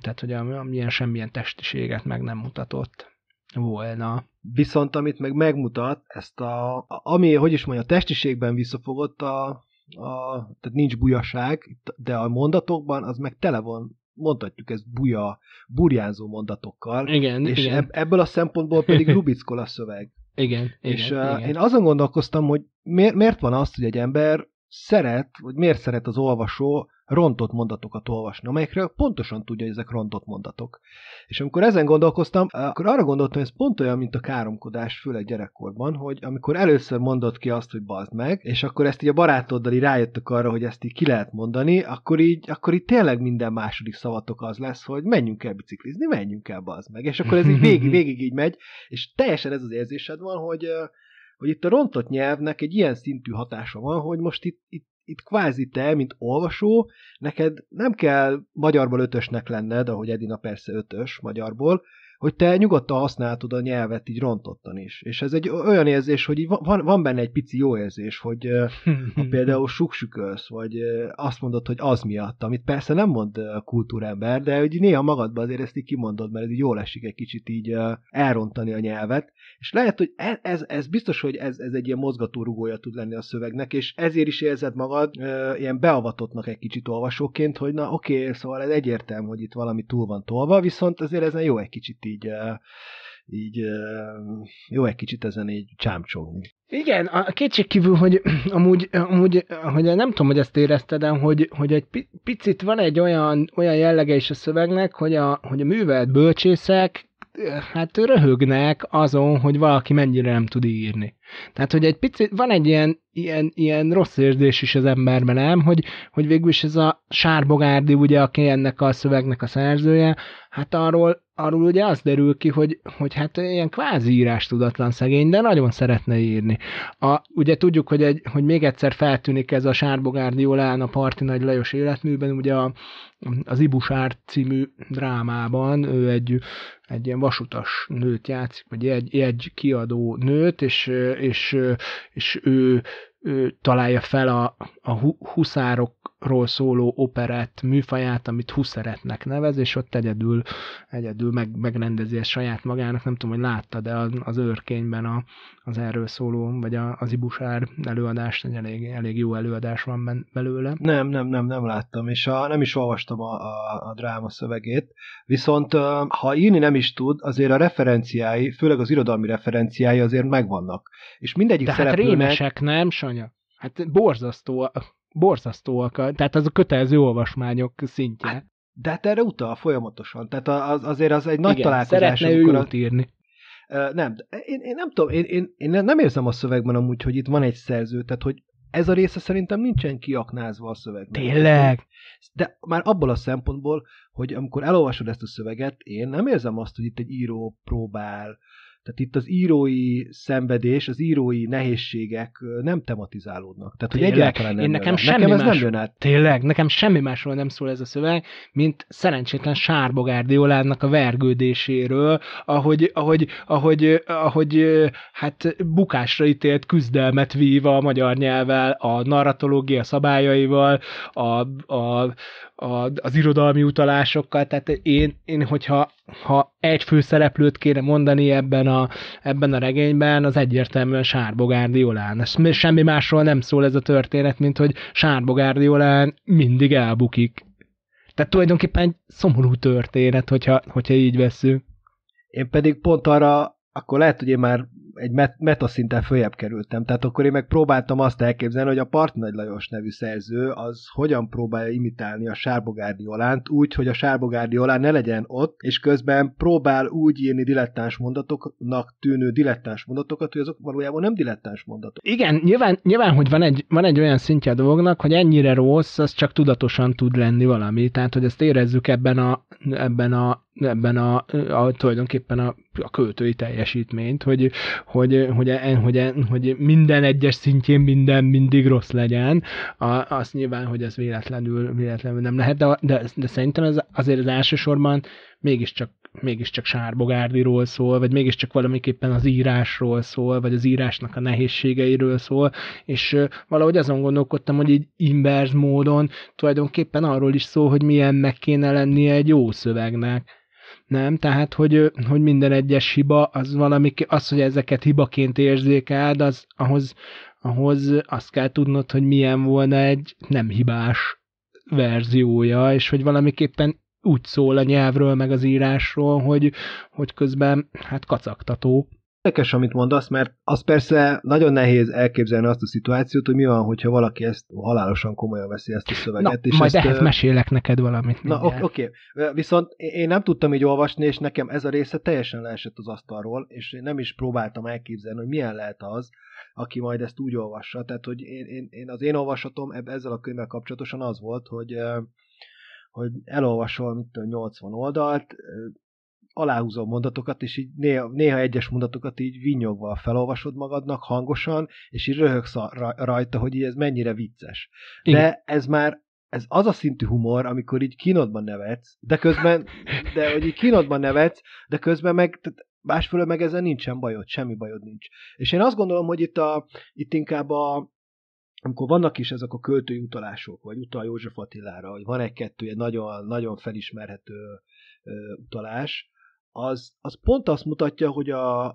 tehát, hogy amilyen semmilyen testiséget meg nem mutatott volna. Viszont amit meg megmutat, ezt a, ami, hogy is mondja, a testiségben visszafogott a, a, tehát nincs bujaság, de a mondatokban az meg tele van mondhatjuk ezt buja, burjánzó mondatokkal. Igen, és igen. ebből a szempontból pedig Rubickol a szöveg. Igen, És igen, uh, igen. én azon gondolkoztam, hogy miért, miért van az, hogy egy ember szeret, vagy miért szeret az olvasó rontott mondatokat olvasni, amelyekről pontosan tudja, hogy ezek rontott mondatok. És amikor ezen gondolkoztam, akkor arra gondoltam, hogy ez pont olyan, mint a káromkodás, főleg gyerekkorban, hogy amikor először mondod ki azt, hogy bazd meg, és akkor ezt így a barátoddal így rájöttek arra, hogy ezt így ki lehet mondani, akkor így, akkor így tényleg minden második szavatok az lesz, hogy menjünk el biciklizni, menjünk el bazd meg. És akkor ez így végig, végig így megy, és teljesen ez az érzésed van, hogy hogy itt a rontott nyelvnek egy ilyen szintű hatása van, hogy most itt, itt itt kvázi te, mint olvasó, neked nem kell magyarból ötösnek lenned, ahogy Edina persze ötös magyarból, hogy te nyugodtan használtad a nyelvet így rontottan is. És ez egy olyan érzés, hogy van, van benne egy pici jó érzés, hogy ha például suksükölsz, vagy azt mondod, hogy az miatt, amit persze nem mond kultúrember, de hogy néha magadban azért ezt így kimondod, mert így jól esik egy kicsit így elrontani a nyelvet, és lehet, hogy ez, ez, ez biztos, hogy ez, ez egy ilyen mozgatórugója tud lenni a szövegnek, és ezért is érzed magad ilyen beavatottnak egy kicsit olvasóként, hogy na oké, okay, szóval ez egyértelmű, hogy itt valami túl van tolva, viszont azért ez jó egy kicsit így, így jó egy kicsit ezen így csámcsogni. Igen, a kétség kívül, hogy amúgy, amúgy hogy nem tudom, hogy ezt érezted, de hogy, hogy egy picit van egy olyan, olyan jellege is a szövegnek, hogy a, hogy a művelt bölcsészek hát röhögnek azon, hogy valaki mennyire nem tud írni. Tehát, hogy egy picit, van egy ilyen, ilyen, ilyen rossz érzés is az emberben, nem? Hogy, hogy végül is ez a Sárbogárdi, ugye, aki ennek a szövegnek a szerzője, hát arról, arról ugye az derül ki, hogy, hogy hát ilyen kvázi írás tudatlan szegény, de nagyon szeretne írni. A, ugye tudjuk, hogy, egy, hogy még egyszer feltűnik ez a Sárbogárdi Jolán a Parti Nagy Lajos életműben, ugye a, az Ibusár című drámában ő egy, egy ilyen vasutas nőt játszik, vagy egy, egy kiadó nőt, és, és, és ő, ő találja fel a, a huszárok ról szóló operett műfaját, amit Husseretnek nevez, és ott egyedül, egyedül meg, megrendezi ezt saját magának. Nem tudom, hogy látta, de az őrkényben a, az erről szóló, vagy a, az Ibusár előadást, egy elég, elég jó előadás van belőle. Nem, nem, nem, nem láttam, és a, nem is olvastam a, a, a dráma szövegét, viszont ha írni nem is tud, azért a referenciái, főleg az irodalmi referenciái azért megvannak. És mindegyik De szereplőnek... hát rémesek, nem, Sanya? Hát borzasztó borzasztóak, tehát az a kötelező olvasmányok szintje. Hát, de hát erre utal folyamatosan, tehát az, azért az egy nagy Igen, találkozás. szeretne ő jót írni. Uh, nem, én, én nem tudom, én, én, én nem érzem a szövegben amúgy, hogy itt van egy szerző, tehát hogy ez a része szerintem nincsen kiaknázva a szövegben. Tényleg? De már abból a szempontból, hogy amikor elolvasod ezt a szöveget, én nem érzem azt, hogy itt egy író próbál tehát itt az írói szenvedés, az írói nehézségek nem tematizálódnak. Tehát, hogy Tényleg? egyáltalán nem Én nekem semmi nekem ez más, nem jön át. Tényleg, nekem semmi másról nem szól ez a szöveg, mint szerencsétlen Sárbogárdi Olánnak a vergődéséről, ahogy, ahogy, ahogy, ahogy hát bukásra ítélt küzdelmet vív a magyar nyelvvel, a narratológia szabályaival, a, a, a, az irodalmi utalásokkal, tehát én, én hogyha ha egy főszereplőt kéne mondani ebben a, ebben a regényben, az egyértelműen Sárbogárdi Olán. Semmi másról nem szól ez a történet, mint hogy Sárbogárdi Olán mindig elbukik. Tehát tulajdonképpen egy szomorú történet, hogyha, hogyha így veszünk. Én pedig pont arra, akkor lehet, hogy én már egy met- metaszinten följebb kerültem. Tehát akkor én meg próbáltam azt elképzelni, hogy a Part Nagy Lajos nevű szerző az hogyan próbálja imitálni a Sárbogárdi Olánt úgy, hogy a Sárbogárdi Olán ne legyen ott, és közben próbál úgy írni dilettáns mondatoknak tűnő dilettáns mondatokat, hogy azok valójában nem dilettáns mondatok. Igen, nyilván, nyilván hogy van egy, van egy olyan szintje a dolognak, hogy ennyire rossz, az csak tudatosan tud lenni valami. Tehát, hogy ezt érezzük ebben a, ebben a ebben a, a tulajdonképpen a, a költői teljesítményt, hogy, hogy, hogy, hogy, hogy minden egyes szintjén minden mindig rossz legyen, a, azt nyilván, hogy ez véletlenül, véletlenül nem lehet, de, de, de szerintem ez azért az elsősorban mégiscsak mégiscsak Sárbogárdiról szól, vagy mégiscsak valamiképpen az írásról szól, vagy az írásnak a nehézségeiről szól, és valahogy azon gondolkodtam, hogy így inverz módon tulajdonképpen arról is szól, hogy milyen meg kéne lennie egy jó szövegnek nem? Tehát, hogy, hogy minden egyes hiba, az valami, az, hogy ezeket hibaként érzékeld, az ahhoz, ahhoz azt kell tudnod, hogy milyen volna egy nem hibás verziója, és hogy valamiképpen úgy szól a nyelvről, meg az írásról, hogy, hogy közben hát kacagtató. Érdekes, amit mondasz, mert az persze nagyon nehéz elképzelni azt a szituációt, hogy mi van, hogyha valaki ezt halálosan komolyan veszi ezt a szöveget. Na, és majd ezt, ehhez mesélek neked valamit. Na, oké. Okay. Viszont én nem tudtam így olvasni, és nekem ez a része teljesen leesett az asztalról, és én nem is próbáltam elképzelni, hogy milyen lehet az, aki majd ezt úgy olvassa. Tehát, hogy én, én, én az én olvasatom ezzel a könyvvel kapcsolatosan az volt, hogy hogy elolvasol, tudom, 80 oldalt, aláhúzó mondatokat, és így néha, néha egyes mondatokat így vinyogva felolvasod magadnak hangosan, és így röhögsz rajta, hogy így ez mennyire vicces. Igen. De ez már ez az a szintű humor, amikor így kínodban nevetsz, de közben, de hogy így kínodban nevetsz, de közben meg, másfelől meg ezen nincsen bajod, semmi bajod nincs. És én azt gondolom, hogy itt, a, itt inkább a, amikor vannak is ezek a költői utalások, vagy utal József Attilára, hogy van egy-kettő egy nagyon, nagyon felismerhető ö, utalás, az, az pont azt mutatja, hogy a,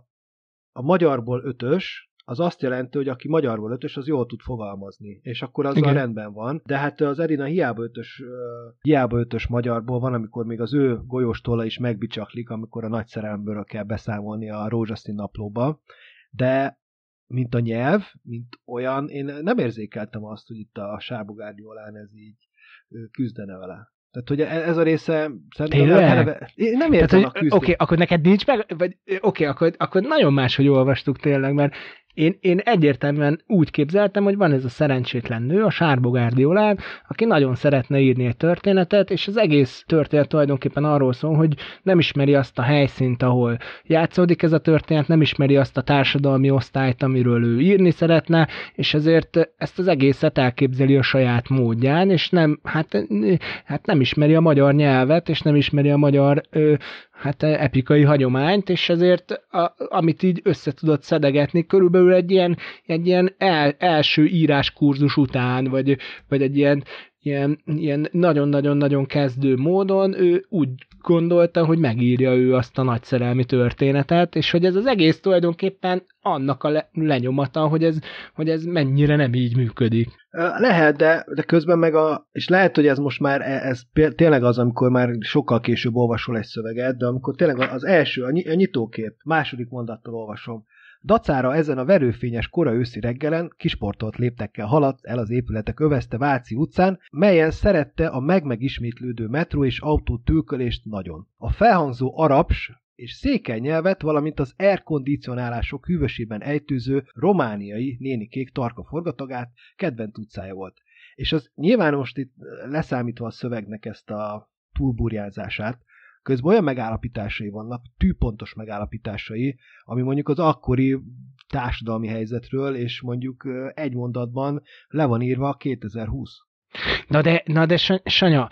a magyarból ötös, az azt jelenti, hogy aki magyarból ötös, az jól tud fogalmazni, és akkor az a rendben van. De hát az Erina hiába ötös, uh, hiába ötös magyarból van, amikor még az ő golyóstolla is megbicsaklik, amikor a nagy szerelmből kell beszámolni a rózsaszín naplóba. De mint a nyelv, mint olyan, én nem érzékeltem azt, hogy itt a Sárbogárdi Olán ez így küzdene vele. Tehát, hogy e- ez a része szerintem eleve, én nem értem Oké, okay, akkor neked nincs meg, vagy oké, okay, akkor, akkor nagyon máshogy olvastuk tényleg, mert én, én egyértelműen úgy képzeltem, hogy van ez a szerencsétlen nő, a Sárbo Guardiolán, aki nagyon szeretne írni egy történetet, és az egész történet tulajdonképpen arról szól, hogy nem ismeri azt a helyszínt, ahol játszódik ez a történet, nem ismeri azt a társadalmi osztályt, amiről ő írni szeretne, és ezért ezt az egészet elképzeli a saját módján, és nem, hát, hát nem ismeri a magyar nyelvet, és nem ismeri a magyar ö, hát epikai hagyományt, és ezért a, amit így össze tudott szedegetni, körülbelül egy ilyen, egy ilyen el, első íráskurzus után, vagy, vagy egy ilyen, ilyen, ilyen nagyon-nagyon-nagyon kezdő módon ő úgy gondolta, hogy megírja ő azt a nagy szerelmi történetet, és hogy ez az egész tulajdonképpen annak a le- lenyomata, hogy ez, hogy ez mennyire nem így működik. Lehet, de, de közben meg a, és lehet, hogy ez most már, e, ez tényleg az, amikor már sokkal később olvasol egy szöveget, de amikor tényleg az első, a nyitókép, második mondattal olvasom, Dacára ezen a verőfényes kora őszi reggelen kisportolt léptekkel haladt el az épületek övezte Váci utcán, melyen szerette a meg-megismétlődő metró és autó tőkölést nagyon. A felhangzó araps és székely nyelvet, valamint az airkondicionálások hűvösében ejtőző romániai nénikék tarka forgatagát kedvenc utcája volt. És az nyilván most itt leszámítva a szövegnek ezt a túlburjázását, Közben olyan megállapításai vannak, tűpontos megállapításai, ami mondjuk az akkori társadalmi helyzetről, és mondjuk egy mondatban le van írva 2020. Na de, na de Sanya,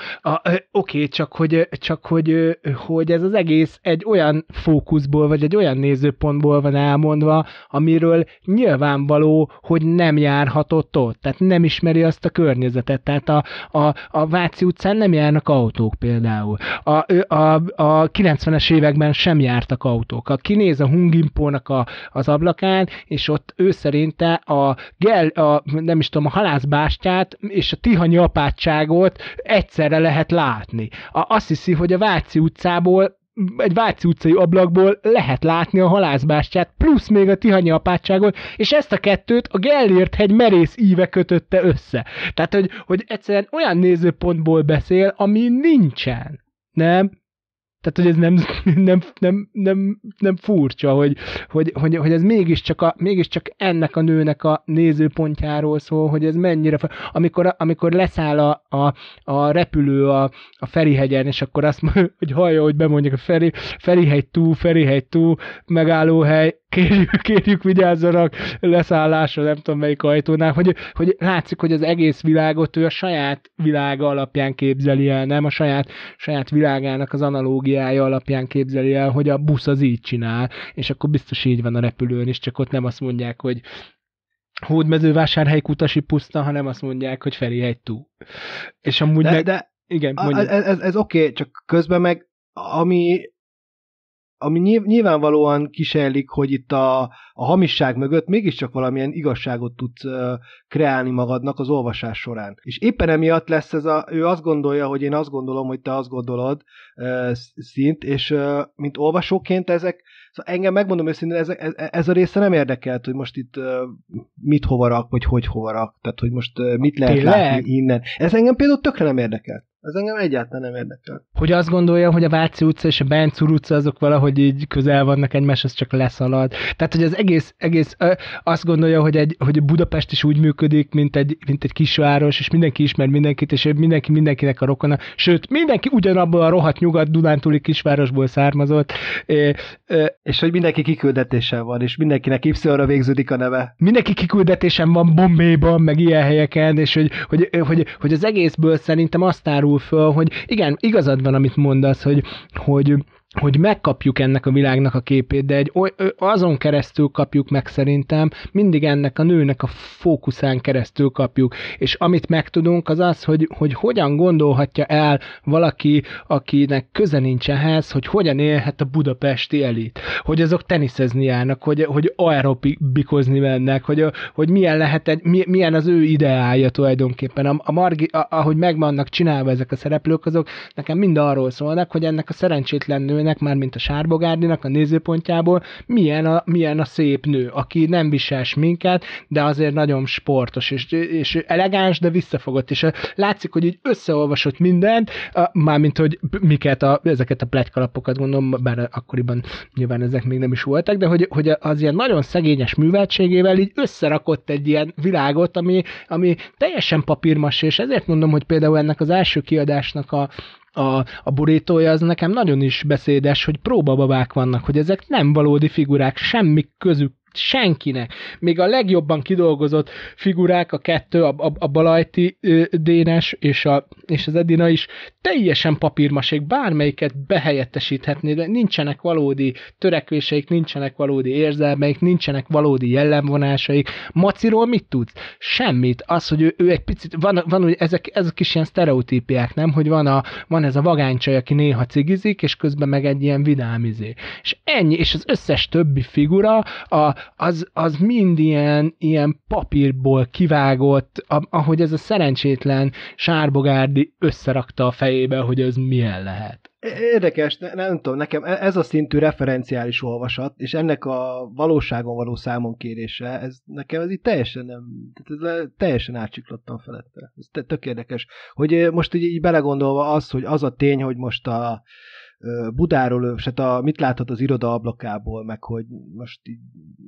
oké, csak, hogy, csak hogy, hogy ez az egész egy olyan fókuszból, vagy egy olyan nézőpontból van elmondva, amiről nyilvánvaló, hogy nem járhatott ott, tehát nem ismeri azt a környezetet, tehát a, a, a Váci utcán nem járnak autók például. A, a, a 90-es években sem jártak autók. A kinéz a Hungimpónak a, az ablakán, és ott ő szerinte a, gel, a nem is tudom, a halászbástyát és a Tihany anyagi apátságot egyszerre lehet látni. A, azt hiszi, hogy a Váci utcából egy Váci utcai ablakból lehet látni a halászbástyát, plusz még a Tihanyi apátságot, és ezt a kettőt a Gellért hegy merész íve kötötte össze. Tehát, hogy, hogy egyszerűen olyan nézőpontból beszél, ami nincsen. Nem? Tehát, hogy ez nem, nem, nem, nem, nem furcsa, hogy, hogy, hogy, hogy ez mégiscsak, a, mégiscsak ennek a nőnek a nézőpontjáról szól, hogy ez mennyire... Amikor, amikor leszáll a, a, a repülő a, a Ferihegyen, és akkor azt mondja, hogy hallja, hogy bemondják a Feri, Ferihegy túl, Ferihegy túl, megállóhely, kérjük, kérjük vigyázzanak leszállásra, nem tudom melyik ajtónál, hogy, hogy látszik, hogy az egész világot ő a saját világa alapján képzeli el, nem a saját, saját világának az analógiája alapján képzeli el, hogy a busz az így csinál, és akkor biztos így van a repülőn is, csak ott nem azt mondják, hogy Hódmezővásárhely kutasi puszta, hanem azt mondják, hogy Ferihegy túl. És amúgy de, meg... De, igen, mondjuk. Ez, ez, ez oké, okay, csak közben meg ami ami nyilvánvalóan kisejlik, hogy itt a, a hamisság mögött mégiscsak valamilyen igazságot tudsz kreálni magadnak az olvasás során. És éppen emiatt lesz ez a, ő azt gondolja, hogy én azt gondolom, hogy te azt gondolod szint, és mint olvasóként ezek, szóval engem megmondom őszintén, ez, ez, ez a része nem érdekelt, hogy most itt mit hovarak, vagy hogy hovarak, tehát hogy most mit lehet Tényleg? látni innen. Ez engem például tökre nem érdekelt. Ez engem egyáltalán nem érdekel. Hogy azt gondolja, hogy a Váci utca és a Bencúr utca azok valahogy így közel vannak egymáshoz, csak leszalad. Tehát, hogy az egész, egész ö, azt gondolja, hogy, egy, hogy Budapest is úgy működik, mint egy, mint egy kisváros, és mindenki ismer mindenkit, és mindenki mindenkinek a rokona. Sőt, mindenki ugyanabból a rohadt nyugat Dunántúli kisvárosból származott. É, ö, és hogy mindenki kiküldetéssel van, és mindenkinek Y-ra végződik a neve. Mindenki kiküldetésem van Bombéban, meg ilyen helyeken, és hogy, hogy, hogy, hogy az egészből szerintem azt árul merül föl, hogy igen, igazad van, amit mondasz, hogy, hogy hogy megkapjuk ennek a világnak a képét, de egy azon keresztül kapjuk meg szerintem, mindig ennek a nőnek a fókuszán keresztül kapjuk, és amit megtudunk az az, hogy, hogy hogyan gondolhatja el valaki, akinek köze nincs ehhez, hogy hogyan élhet a budapesti elit, hogy azok teniszezni járnak, hogy, hogy aerobikozni mennek, hogy, hogy milyen lehet egy, milyen az ő ideája tulajdonképpen. A, a Margi, a, ahogy meg vannak csinálva ezek a szereplők, azok nekem mind arról szólnak, hogy ennek a szerencsétlen nő nézőnek, már mint a Sárbogárdinak a nézőpontjából, milyen a, milyen a szép nő, aki nem visel minket, de azért nagyon sportos, és, és elegáns, de visszafogott, és látszik, hogy így összeolvasott mindent, mármint, hogy miket a, ezeket a pletykalapokat gondolom, bár akkoriban nyilván ezek még nem is voltak, de hogy, hogy az ilyen nagyon szegényes műveltségével így összerakott egy ilyen világot, ami, ami teljesen papírmas, és ezért mondom, hogy például ennek az első kiadásnak a, a, a burítója az nekem nagyon is beszédes, hogy próbababák vannak, hogy ezek nem valódi figurák, semmi közük senkinek. Még a legjobban kidolgozott figurák, a kettő, a, a, a Balajti ö, Dénes és, a, és az Edina is teljesen papírmasék, bármelyiket behelyettesíthetné, de nincsenek valódi törekvéseik, nincsenek valódi érzelmeik, nincsenek valódi jellemvonásaik. Maciról mit tudsz? Semmit. Az, hogy ő, ő egy picit, van, van hogy ezek, ezek is ilyen sztereotípiák, nem? Hogy van, a, van ez a vagánycsaj, aki néha cigizik, és közben meg egy ilyen vidámizé. És ennyi, és az összes többi figura, a, az, az mind ilyen, ilyen papírból kivágott, ahogy ez a szerencsétlen Sárbogárdi összerakta a fejébe, hogy ez milyen lehet. Érdekes, ne, nem tudom, nekem e- ez a szintű referenciális olvasat, és ennek a valóságon való számon kérése, ez nekem ez így teljesen nem, teljesen átsiklottam felette. Ez tök érdekes. Hogy most így, így belegondolva az, hogy az a tény, hogy most a Budáról, és hát a, mit láthat az iroda ablakából, meg hogy most, így,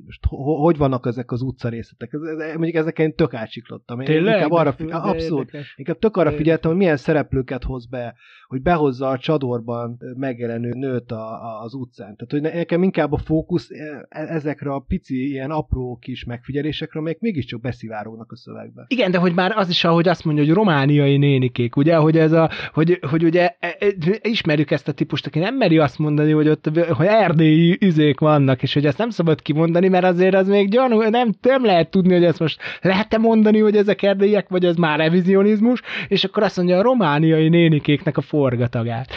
most hogy vannak ezek az utcarészletek. Ez, ez, mondjuk ezeken tök átsiklottam. Tényleg? Inkább arra, abszolút. Inkább tök arra figyeltem, hogy milyen szereplőket hoz be, hogy behozza a csadorban megjelenő nőt a, a, az utcán. Tehát, hogy nekem inkább a fókusz e, e, ezekre a pici, ilyen apró kis megfigyelésekre, amelyek mégiscsak beszivárognak a szövegbe. Igen, de hogy már az is, ahogy azt mondja, hogy romániai nénikék, ugye, hogy ez a, hogy, hogy ugye e, ismerjük ezt a típust most aki nem meri azt mondani, hogy ott hogy erdélyi üzék vannak, és hogy ezt nem szabad kimondani, mert azért az még gyanú, nem, nem lehet tudni, hogy ezt most lehet-e mondani, hogy ezek erdélyek, vagy ez már revizionizmus, és akkor azt mondja a romániai nénikéknek a forgatagát,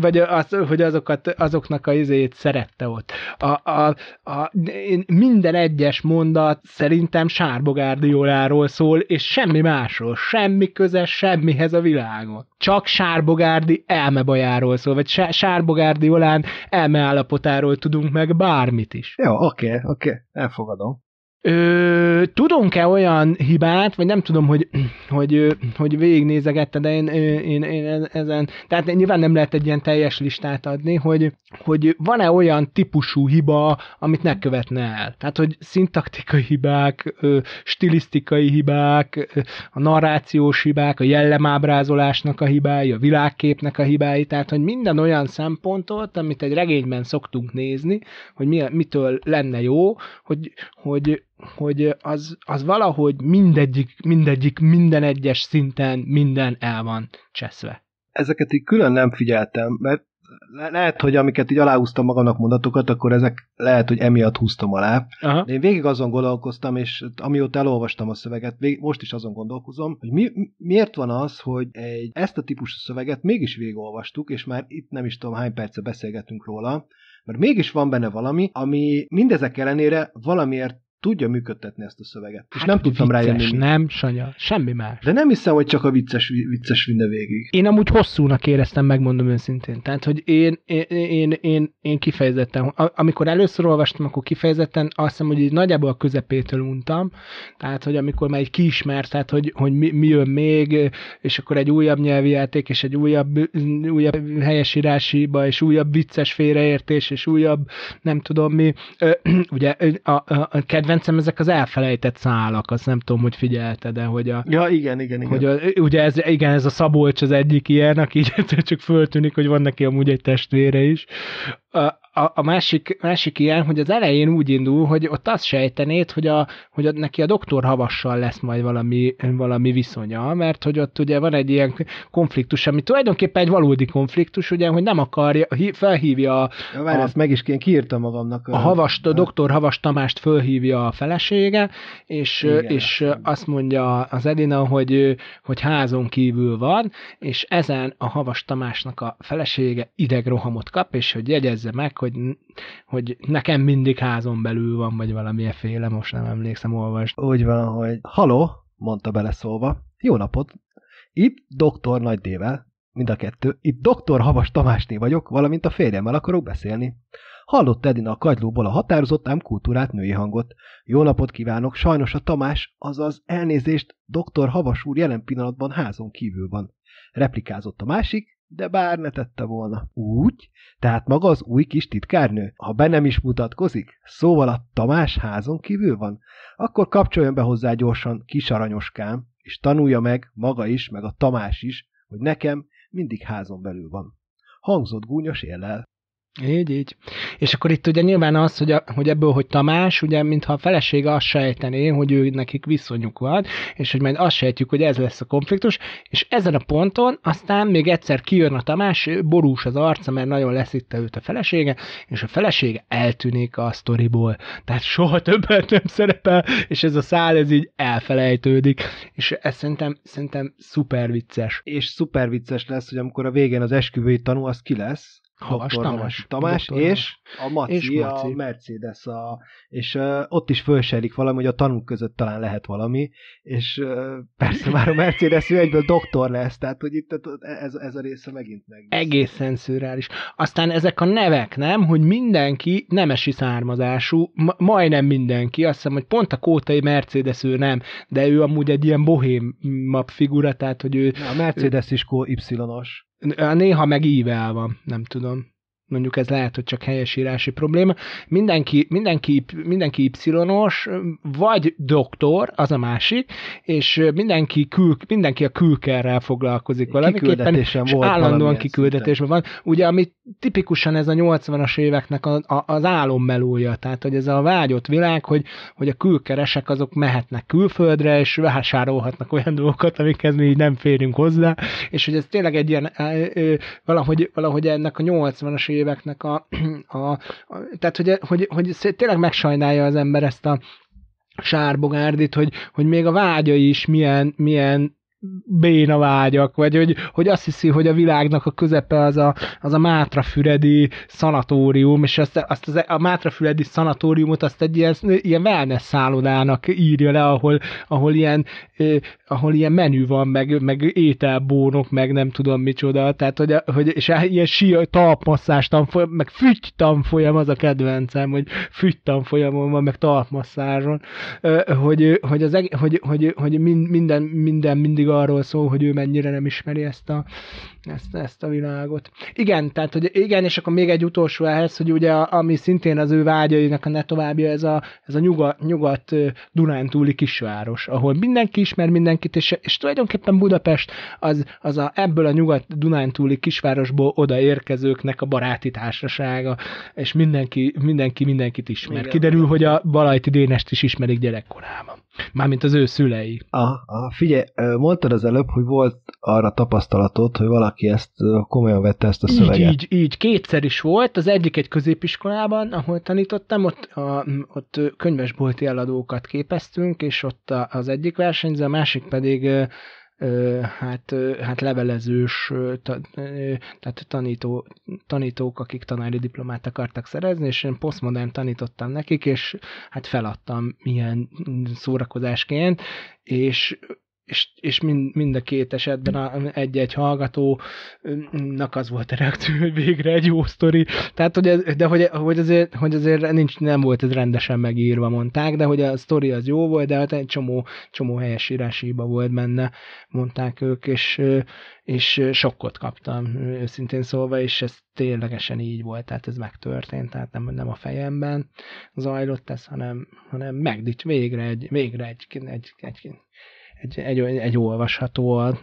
vagy az, hogy azokat, azoknak a izét szerette ott. A, a, a, minden egyes mondat szerintem Sárbogárdióláról szól, és semmi másról, semmi köze semmihez a világon. Csak Sárbogárdi elmebajáról szól, vagy Sárbogárdi Olán elmeállapotáról tudunk meg bármit is. Jó, oké, okay, oké, okay, elfogadom. Ö, tudunk-e olyan hibát, vagy nem tudom, hogy, hogy, hogy végignézegette, de én, én, én ezen, tehát nyilván nem lehet egy ilyen teljes listát adni, hogy, hogy van-e olyan típusú hiba, amit ne követne el. Tehát, hogy szintaktikai hibák, stilisztikai hibák, a narrációs hibák, a jellemábrázolásnak a hibái, a világképnek a hibái, tehát, hogy minden olyan szempontot, amit egy regényben szoktunk nézni, hogy mi, mitől lenne jó, hogy, hogy hogy az, az valahogy mindegyik, mindegyik, minden egyes szinten minden el van cseszve. Ezeket így külön nem figyeltem, mert le- lehet, hogy amiket így aláhúztam magamnak mondatokat, akkor ezek lehet, hogy emiatt húztam alá. Aha. De én végig azon gondolkoztam, és amióta elolvastam a szöveget, végig, most is azon gondolkozom, hogy mi, miért van az, hogy egy, ezt a típusú szöveget mégis végigolvastuk, és már itt nem is tudom hány perce beszélgetünk róla, mert mégis van benne valami, ami mindezek ellenére valamiért tudja működtetni ezt a szöveget. Hát, és nem tudtam vicces, rájönni. Nem, Sanya, semmi más. De nem hiszem, hogy csak a vicces, vicces vinne végig. Én amúgy hosszúnak éreztem, megmondom őszintén. Tehát, hogy én, én, én, én, én kifejezetten, amikor először olvastam, akkor kifejezetten azt hiszem, hogy így nagyjából a közepétől untam. Tehát, hogy amikor már egy kiismert, tehát, hogy, hogy mi, mi jön még, és akkor egy újabb nyelvi játék, és egy újabb, újabb helyesírásiba, és újabb vicces félreértés, és újabb, nem tudom mi. Ugye a, a, a kedvencem ezek az elfelejtett szálak, azt nem tudom, hogy figyelte, de hogy a... Ja, igen, igen, igen. Hogy a, ugye ez, igen, ez a Szabolcs az egyik ilyen, aki csak föltűnik, hogy van neki amúgy egy testvére is. A, a, másik, másik ilyen, hogy az elején úgy indul, hogy ott azt sejtenéd, hogy, a, hogy a, neki a doktor havassal lesz majd valami, valami viszonya, mert hogy ott ugye van egy ilyen konfliktus, ami tulajdonképpen egy valódi konfliktus, ugye, hogy nem akarja, felhívja a... Ja, várj, a, ezt meg is én kiírtam magamnak. A, havast, a doktor Havas Tamást fölhívja a felesége, és, Igen, és azt mondja az Edina, hogy, hogy házon kívül van, és ezen a Havas Tamásnak a felesége idegrohamot kap, és hogy jegyezze meg, hogy hogy, nekem mindig házon belül van, vagy valamilyen féle, most nem emlékszem, olvast. Úgy van, hogy haló, mondta beleszólva, jó napot, itt doktor Nagy Dével, mind a kettő. Itt doktor Havas Tamásné vagyok, valamint a férjemmel akarok beszélni. Hallott Edina a kagylóból a határozott, ám kultúrát női hangot. Jó napot kívánok, sajnos a Tamás, azaz elnézést, doktor Havas úr jelen pillanatban házon kívül van. Replikázott a másik, de bár ne tette volna. Úgy? Tehát maga az új kis titkárnő? Ha be nem is mutatkozik? Szóval a Tamás házon kívül van? Akkor kapcsoljon be hozzá gyorsan, kis aranyoskám, és tanulja meg, maga is, meg a Tamás is, hogy nekem mindig házon belül van. Hangzott gúnyos éllel. Így, így. És akkor itt ugye nyilván az, hogy, a, hogy ebből, hogy Tamás, ugye mintha a felesége azt sejtené, hogy ő nekik viszonyuk van, és hogy majd azt sejtjük, hogy ez lesz a konfliktus, és ezen a ponton aztán még egyszer kijön a Tamás, borús az arca, mert nagyon leszitte őt a felesége, és a felesége eltűnik a sztoriból. Tehát soha többet nem szerepel, és ez a szál, ez így elfelejtődik. És ez szerintem, szerintem szuper vicces. És szuper vicces lesz, hogy amikor a végén az esküvői tanú, az ki lesz? Havas Dr. Tamás. Tamás Dr. és a Maci, És Maci. a Mercedes, a, és uh, ott is fölserik valami, hogy a tanúk között talán lehet valami, és uh, persze már a Mercedes ő egyből doktor lesz, tehát hogy itt ez, ez a része megint meg. Egészen szürreális. Aztán ezek a nevek, nem? Hogy mindenki nemesi származású, ma- majdnem mindenki, azt hiszem, hogy pont a kótai Mercedes ő nem, de ő amúgy egy ilyen bohém map figura, tehát hogy ő Na, a Mercedes is kó Y-os. Néha meg ível van, nem tudom. Mondjuk ez lehet, hogy csak helyesírási probléma. Mindenki, mindenki, mindenki Y-os, vagy doktor, az a másik, és mindenki, kül, mindenki a külkerrel foglalkozik valamiképpen, és volt állandóan kiküldetésben van. Ugye, ami tipikusan ez a 80-as éveknek a, a, az álommelója, tehát hogy ez a vágyott világ, hogy, hogy a külkeresek azok mehetnek külföldre, és vásárolhatnak olyan dolgokat, amikhez mi így nem férünk hozzá, és hogy ez tényleg egy ilyen, valahogy, valahogy ennek a 80-as éveknek a, a, a tehát hogy, hogy, hogy tényleg megsajnálja az ember ezt a sárbogárdit, hogy, hogy még a vágyai is milyen, milyen béna vágyak, vagy hogy, hogy azt hiszi, hogy a világnak a közepe az a, az a Mátrafüredi szanatórium, és azt, azt az, a Mátrafüredi szanatóriumot azt egy ilyen, ilyen wellness szállodának írja le, ahol, ahol, ilyen, eh, ahol ilyen menü van, meg, meg ételbónok, meg nem tudom micsoda, tehát hogy, hogy és ilyen sír, talpmasszás tanfolyam, meg fügy tanfolyam az a kedvencem, hogy fügy tanfolyamon van, meg talpmasszázson, hogy, hogy, az, hogy, hogy, hogy min- minden, minden mindig arról szól, hogy ő mennyire nem ismeri ezt a, ezt, ezt a világot. Igen, tehát, hogy igen, és akkor még egy utolsó ehhez, hogy ugye, ami szintén az ő vágyainak a ne továbbja, ez a, ez a nyugat, nyugat Dunántúli kisváros, ahol mindenki ismer mindenkit, és, és tulajdonképpen Budapest az, az a, ebből a nyugat Dunántúli kisvárosból odaérkezőknek a baráti társasága, és mindenki, mindenki mindenkit ismer. Igen. Kiderül, hogy a Balajti Dénest is ismerik gyerekkorában. Mármint az ő szülei. A, a, figyelj, mondtad az előbb, hogy volt arra tapasztalatod, hogy valaki ezt komolyan vette ezt a Így, szöveget. így, így, kétszer is volt. Az egyik egy középiskolában, ahol tanítottam, ott, a, ott könyvesbolti eladókat képeztünk, és ott az egyik versenyző, a másik pedig hát, hát levelezős, tehát tanító, tanítók, akik tanári diplomát akartak szerezni, és én posztmodern tanítottam nekik, és hát feladtam ilyen szórakozásként, és és, és mind, mind a két esetben egy-egy hallgatónak az volt a reakció, hogy végre egy jó sztori. Tehát, hogy ez, de hogy, hogy, azért, hogy azért nincs, nem volt ez rendesen megírva, mondták, de hogy a sztori az jó volt, de hát egy csomó, csomó helyesírási hiba volt benne, mondták ők, és, és sokkot kaptam, őszintén szólva, és ez ténylegesen így volt, tehát ez megtörtént, tehát nem, nem a fejemben zajlott ez, hanem, hanem megdics, végre egy, végre egy, egy, egy, egy, egy, egy olvasható a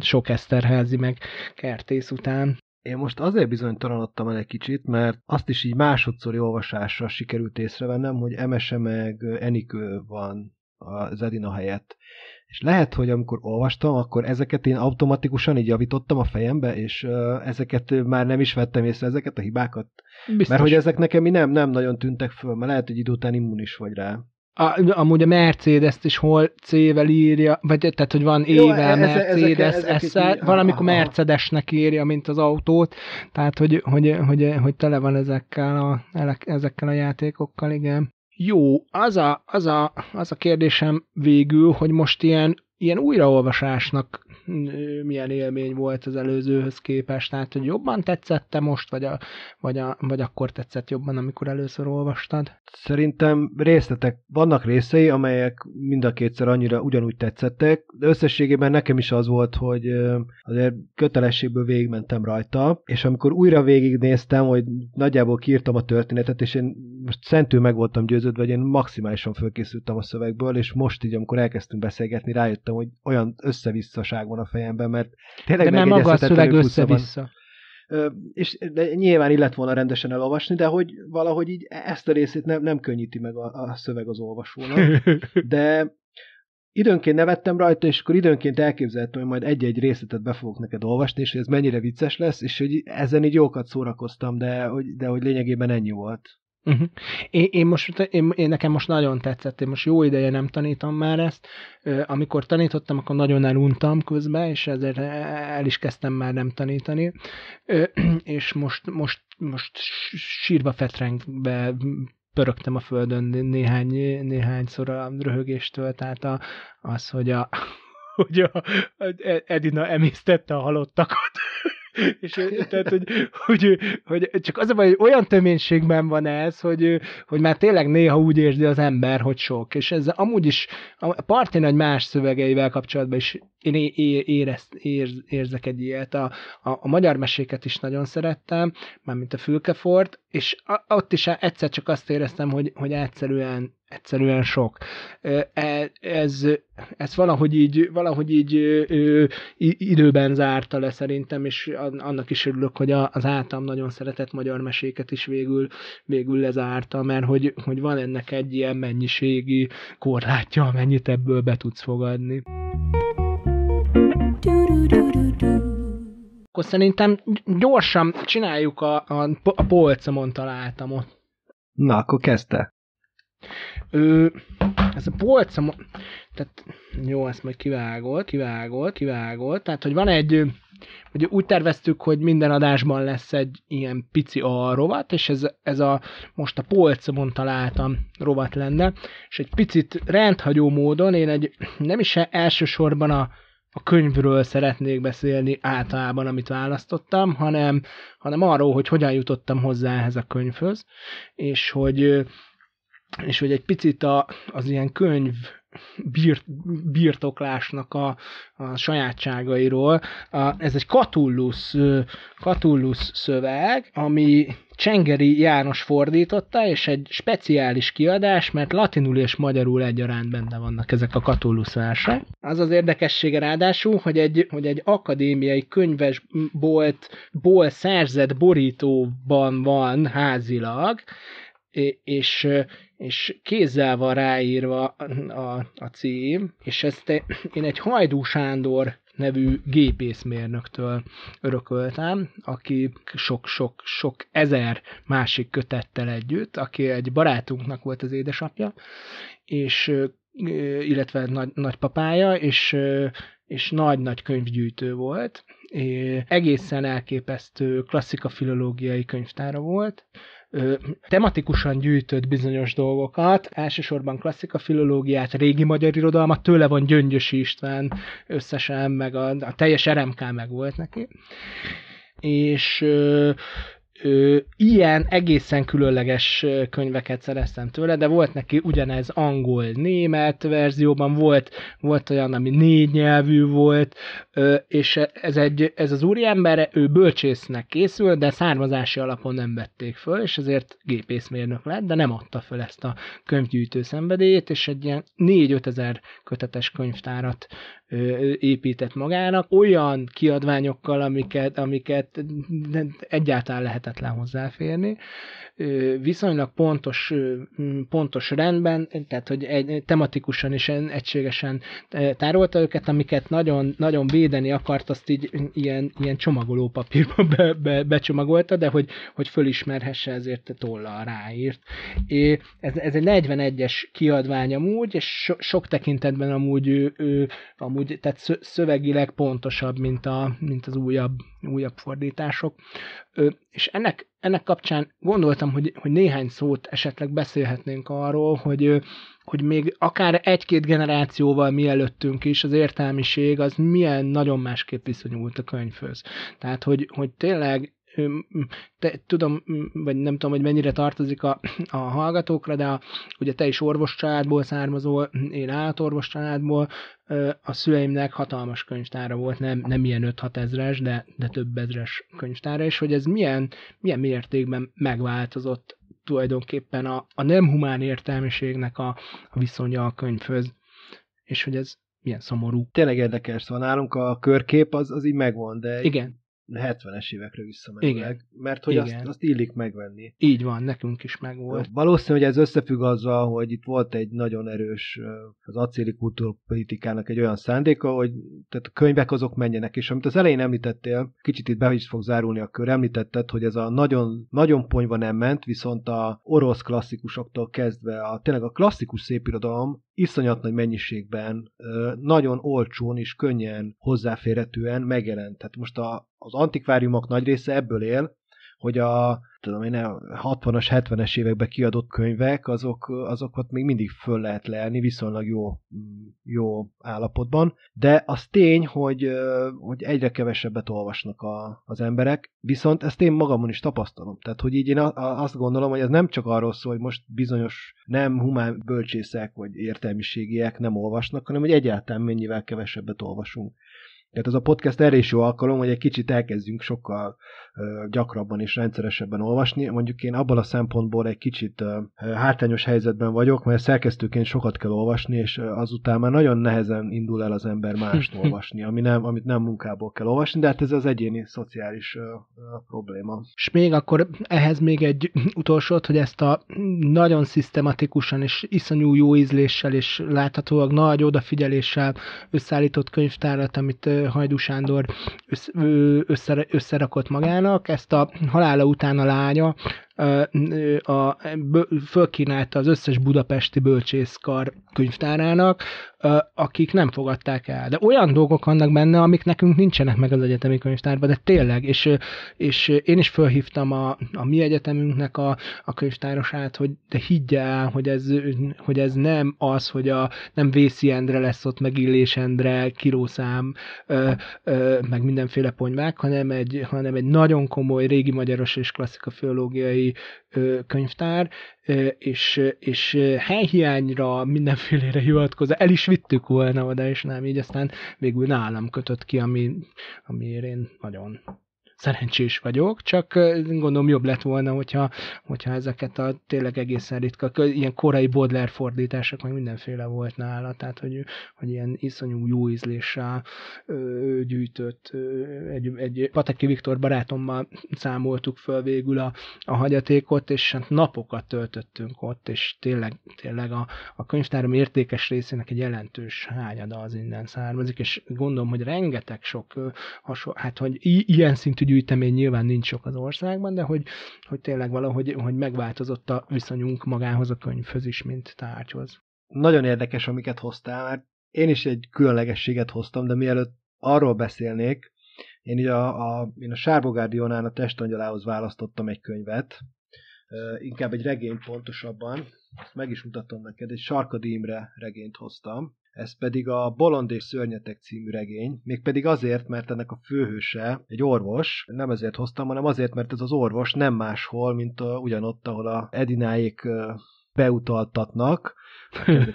sok Eszterházi meg Kertész után. Én most azért bizonytalanodtam el egy kicsit, mert azt is így másodszori olvasásra sikerült észrevennem, hogy Emese meg Enikő van az Edina helyett. És lehet, hogy amikor olvastam, akkor ezeket én automatikusan így javítottam a fejembe, és ezeket már nem is vettem észre, ezeket a hibákat. Biztos. Mert hogy ezek nekem nem, nem nagyon tűntek föl, mert lehet, hogy idő után immunis vagy rá. A, amúgy a Mercedes-t is hol C-vel írja, vagy tehát, hogy van Jó, eze- Mercedes, így- valamikor. Mercedesnek írja, mint az autót, tehát, hogy, hogy, hogy, hogy tele van ezekkel a, ezekkel a játékokkal, igen. Jó, az a, az a, az a kérdésem végül, hogy most ilyen, ilyen újraolvasásnak milyen élmény volt az előzőhöz képest, tehát hogy jobban tetszette most, vagy, a, vagy, a, vagy akkor tetszett jobban, amikor először olvastad? Szerintem részletek, vannak részei, amelyek mind a kétszer annyira ugyanúgy tetszettek, de összességében nekem is az volt, hogy azért kötelességből végigmentem rajta, és amikor újra végignéztem, hogy nagyjából kiírtam a történetet, és én most szentül meg voltam győződve, hogy én maximálisan fölkészültem a szövegből, és most így, amikor elkezdtünk beszélgetni, rájöttem, hogy olyan összevisszaság van a fejemben, mert tényleg De nem maga a szöveg össze-vissza. És de nyilván illet volna rendesen elolvasni, de hogy valahogy így ezt a részét nem, nem könnyíti meg a, a szöveg az olvasónak. De időnként nevettem rajta, és akkor időnként elképzeltem, hogy majd egy-egy részletet be fogok neked olvasni, és hogy ez mennyire vicces lesz, és hogy ezen így jókat szórakoztam, de hogy, de hogy lényegében ennyi volt. Uh-huh. Én, én, most, én, én nekem most nagyon tetszett, én most jó ideje nem tanítom már ezt. Amikor tanítottam, akkor nagyon eluntam közben, és ezért el is kezdtem már nem tanítani. És most, most, most sírva fetrengbe pörögtem a földön néhány, néhányszor a röhögéstől, tehát a, az, hogy a, hogy a, Edina emésztette a halottakat. és tehát, hogy, hogy, hogy, csak az a baj, hogy olyan töménységben van ez, hogy, hogy már tényleg néha úgy érzi az ember, hogy sok. És ez amúgy is a parti nagy más szövegeivel kapcsolatban is én érez, érz, érzek egy ilyet. A, a, a magyar meséket is nagyon szerettem, mármint a Fülkefort, és a, ott is egyszer csak azt éreztem, hogy, hogy egyszerűen egyszerűen sok. E, ez, ez valahogy így, valahogy így időben zárta le szerintem, és annak is örülök, hogy az általam nagyon szeretett magyar meséket is végül, végül lezárta, mert hogy, hogy van ennek egy ilyen mennyiségi korlátja, amennyit ebből be tudsz fogadni. Akkor szerintem gyorsan csináljuk a, a, a polcomon találtamot. Na, akkor kezdte. Ő, ez a polcom, tehát jó, ezt majd kivágol, kivágol, kivágol, tehát hogy van egy, hogy úgy terveztük, hogy minden adásban lesz egy ilyen pici a rovat, és ez, ez a, most a polcomon találtam rovat lenne, és egy picit rendhagyó módon én egy, nem is elsősorban a, a könyvről szeretnék beszélni általában, amit választottam, hanem, hanem arról, hogy hogyan jutottam hozzá ehhez a könyvhöz, és hogy és hogy egy picit a, az ilyen könyv birt, birtoklásnak a, a sajátságairól. A, ez egy Catullus, Catullus szöveg, ami Csengeri János fordította, és egy speciális kiadás, mert latinul és magyarul egyaránt benne vannak ezek a Catullus versek. Az az érdekessége ráadásul, hogy egy, hogy egy akadémiai könyvesboltból szerzett borítóban van házilag, és, és kézzel van ráírva a, a cím, és ezt én egy Hajdú Sándor nevű gépészmérnöktől örököltem, aki sok-sok sok ezer másik kötettel együtt, aki egy barátunknak volt az édesapja, és illetve nagy, nagypapája, és, és nagy-nagy könyvgyűjtő volt. Egészen elképesztő klasszika filológiai könyvtára volt, tematikusan gyűjtött bizonyos dolgokat, elsősorban klasszika filológiát, régi magyar irodalmat, tőle van Gyöngyösi István összesen, meg a, a teljes RMK meg volt neki. És ö, ilyen egészen különleges könyveket szereztem tőle, de volt neki ugyanez angol-német verzióban, volt, volt olyan, ami négy nyelvű volt, ö, és ez, egy, ez az úriember, ő bölcsésznek készül, de származási alapon nem vették föl, és ezért gépészmérnök lett, de nem adta föl ezt a könyvgyűjtő szenvedélyét, és egy ilyen 4-5 ezer kötetes könyvtárat épített magának, olyan kiadványokkal, amiket, amiket egyáltalán lehetetlen hozzáférni, viszonylag pontos, pontos rendben, tehát hogy egy, tematikusan és egységesen tárolta őket, amiket nagyon, nagyon védeni akart, azt így ilyen, ilyen csomagoló papírba be, be, becsomagolta, de hogy, hogy fölismerhesse, ezért tollal ráírt. É, ez, ez egy 41-es kiadvány amúgy, és so, sok tekintetben amúgy, ő, ő, amúgy tehát szövegileg pontosabb, mint, a, mint az újabb, újabb fordítások. És ennek ennek kapcsán gondoltam, hogy, hogy néhány szót esetleg beszélhetnénk arról, hogy, hogy még akár egy-két generációval mielőttünk is az értelmiség az milyen nagyon másképp viszonyult a könyvhöz. Tehát, hogy, hogy tényleg te, tudom, vagy nem tudom, hogy mennyire tartozik a, a hallgatókra, de a, ugye te is orvos családból származol, én állatorvos családból, a szüleimnek hatalmas könyvtára volt, nem, nem ilyen 5-6 ezres, de, de több ezres könyvtára, és hogy ez milyen, milyen mértékben megváltozott tulajdonképpen a, a nem humán értelmiségnek a, a viszonya a könyvhöz, és hogy ez milyen szomorú. Tényleg érdekes, szóval nálunk a körkép az, az így megvan, de Igen. 70-es évekre visszamenőleg, mert hogy azt, azt illik megvenni. Így van, nekünk is megvolt. Valószínű, hogy ez összefügg azzal, hogy itt volt egy nagyon erős az acéli kultúrpolitikának egy olyan szándéka, hogy tehát a könyvek azok menjenek, és amit az elején említettél, kicsit itt be is fog zárulni a kör, említetted, hogy ez a nagyon, nagyon ponyva nem ment, viszont a orosz klasszikusoktól kezdve a tényleg a klasszikus szépirodalom iszonyat nagy mennyiségben, nagyon olcsón és könnyen hozzáférhetően megjelent. Tehát most a, az antikváriumok nagy része ebből él, hogy a tudom én, 60-as, 70-es években kiadott könyvek, azok, azokat még mindig föl lehet leelni viszonylag jó, jó állapotban, de az tény, hogy, hogy egyre kevesebbet olvasnak a, az emberek, viszont ezt én magamon is tapasztalom. Tehát, hogy így én azt gondolom, hogy ez nem csak arról szól, hogy most bizonyos nem humán bölcsészek vagy értelmiségiek nem olvasnak, hanem hogy egyáltalán mennyivel kevesebbet olvasunk. Tehát ez a podcast erre is jó alkalom, hogy egy kicsit elkezdjünk sokkal gyakrabban és rendszeresebben olvasni. Mondjuk én abban a szempontból egy kicsit hátrányos helyzetben vagyok, mert szerkesztőként sokat kell olvasni, és azután már nagyon nehezen indul el az ember mást olvasni, ami nem, amit nem munkából kell olvasni, de hát ez az egyéni szociális probléma. És még akkor ehhez még egy utolsót, hogy ezt a nagyon szisztematikusan és iszonyú jó ízléssel és láthatólag nagy odafigyeléssel összeállított könyvtárat, amit Hajdú Sándor össze, összerakott magának, ezt a halála után a lánya a, fölkínálta az összes budapesti bölcsészkar könyvtárának, akik nem fogadták el. De olyan dolgok vannak benne, amik nekünk nincsenek meg az egyetemi könyvtárban, de tényleg, és, és én is fölhívtam a, a mi egyetemünknek a, a könyvtárosát, hogy de higgye el, hogy ez, hogy ez nem az, hogy a, nem Vészi Endre lesz ott, meg Illés Endre, kilószám, ö, ö, meg mindenféle ponyvák, hanem egy, hanem egy nagyon komoly régi magyaros és klasszika filológiai könyvtár, és, és helyhiányra mindenfélére hivatkozva el is vittük volna oda, és nem így aztán végül nálam kötött ki, ami, amiért én nagyon szerencsés vagyok, csak gondolom jobb lett volna, hogyha, hogyha ezeket a tényleg egészen ritka, ilyen korai Baudelaire fordítások, meg mindenféle volt nála, tehát hogy, hogy ilyen iszonyú jó ízléssel ö, gyűjtött, egy, egy Pateki Viktor barátommal számoltuk föl végül a, a hagyatékot, és hát napokat töltöttünk ott, és tényleg, tényleg a, a könyvtárom értékes részének egy jelentős hányada az innen származik, és gondolom, hogy rengeteg sok hasonló, hát hogy ilyen szintű gyűjtemény nyilván nincs sok az országban, de hogy, hogy tényleg valahogy hogy megváltozott a viszonyunk magához a könyvhöz is, mint tárgyhoz. Nagyon érdekes, amiket hoztál, mert én is egy különlegességet hoztam, de mielőtt arról beszélnék, én így a, a, én a Sárbogárdi Jonán a testangyalához választottam egy könyvet, inkább egy regényt pontosabban, ezt meg is mutatom neked, egy Sarkadi Imre regényt hoztam, ez pedig a Bolond és Szörnyetek című regény, mégpedig azért, mert ennek a főhőse egy orvos, nem ezért hoztam, hanem azért, mert ez az orvos nem máshol, mint a, ugyanott, ahol a Edináék beutaltatnak,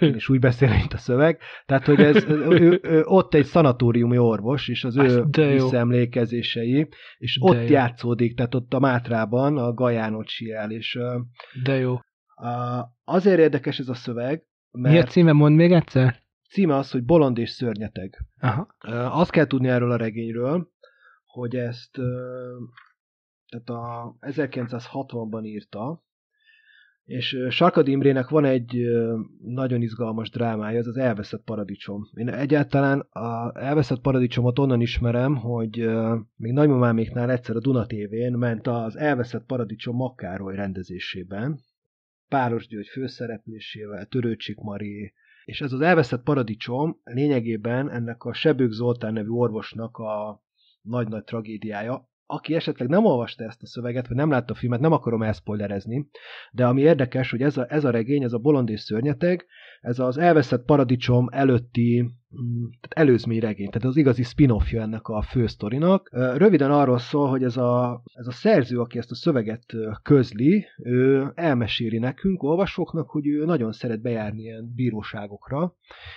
én is úgy beszél, mint a szöveg. Tehát, hogy ez, ő, ő, ott egy szanatóriumi orvos, és az ő visszaemlékezései, és de ott jó. játszódik, tehát ott a Mátrában, a Gajánot el, és de jó. Azért érdekes ez a szöveg, mert... Mi a címe, mond még egyszer? Címe az, hogy Bolond és szörnyeteg. Aha. Azt kell tudni erről a regényről, hogy ezt tehát a 1960-ban írta, és Sarkad Imrének van egy nagyon izgalmas drámája, ez az Elveszett Paradicsom. Én egyáltalán az Elveszett Paradicsomot onnan ismerem, hogy még nagymamáméknál egyszer a Duna TV-n ment az Elveszett Paradicsom Makkároly rendezésében, Páros György főszereplésével, Törőcsik Mari, és ez az elveszett paradicsom lényegében ennek a Sebők Zoltán nevű orvosnak a nagy-nagy tragédiája, aki esetleg nem olvasta ezt a szöveget, vagy nem látta a filmet, nem akarom elszpoilerezni, de ami érdekes, hogy ez a, ez a regény, ez a Bolond és Szörnyeteg, ez az elveszett paradicsom előtti tehát előzmény regény, tehát az igazi spin-offja ennek a fősztorinak. Röviden arról szól, hogy ez a, ez a szerző, aki ezt a szöveget közli, ő elmeséli nekünk, olvasóknak, hogy ő nagyon szeret bejárni ilyen bíróságokra,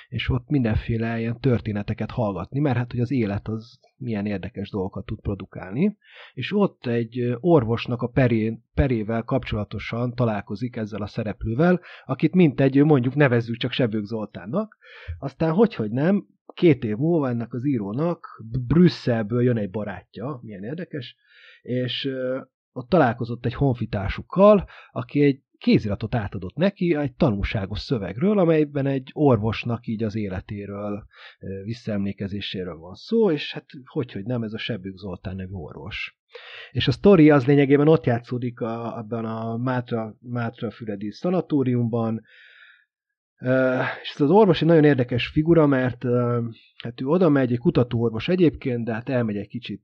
és ott mindenféle ilyen történeteket hallgatni, mert hát hogy az élet az milyen érdekes dolgokat tud produkálni, és ott egy orvosnak a perén, perével kapcsolatosan találkozik ezzel a szereplővel, akit mint egy, mondjuk nevezzük csak Sebők Zoltánnak, aztán hogy, hogy nem, két év múlva ennek az írónak Brüsszelből jön egy barátja, milyen érdekes, és ott találkozott egy honfitársukkal, aki egy kéziratot átadott neki egy tanulságos szövegről, amelyben egy orvosnak így az életéről, visszaemlékezéséről van szó, és hát hogy, hogy nem, ez a Sebük Zoltán nevű orvos. És a sztori az lényegében ott játszódik a, abban a Mátra, Mátra Füredi szanatóriumban, és ez az orvos egy nagyon érdekes figura, mert hát ő oda megy, egy kutatóorvos egyébként, de hát elmegy egy kicsit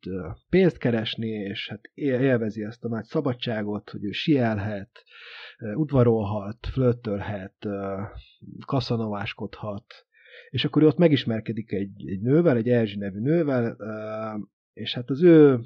pénzt keresni, és hát élvezi ezt a nagy szabadságot, hogy ő sielhet, udvarolhat, flöttölhet, kaszanováskodhat, és akkor ő ott megismerkedik egy, egy nővel, egy Erzsi nevű nővel, és hát az ő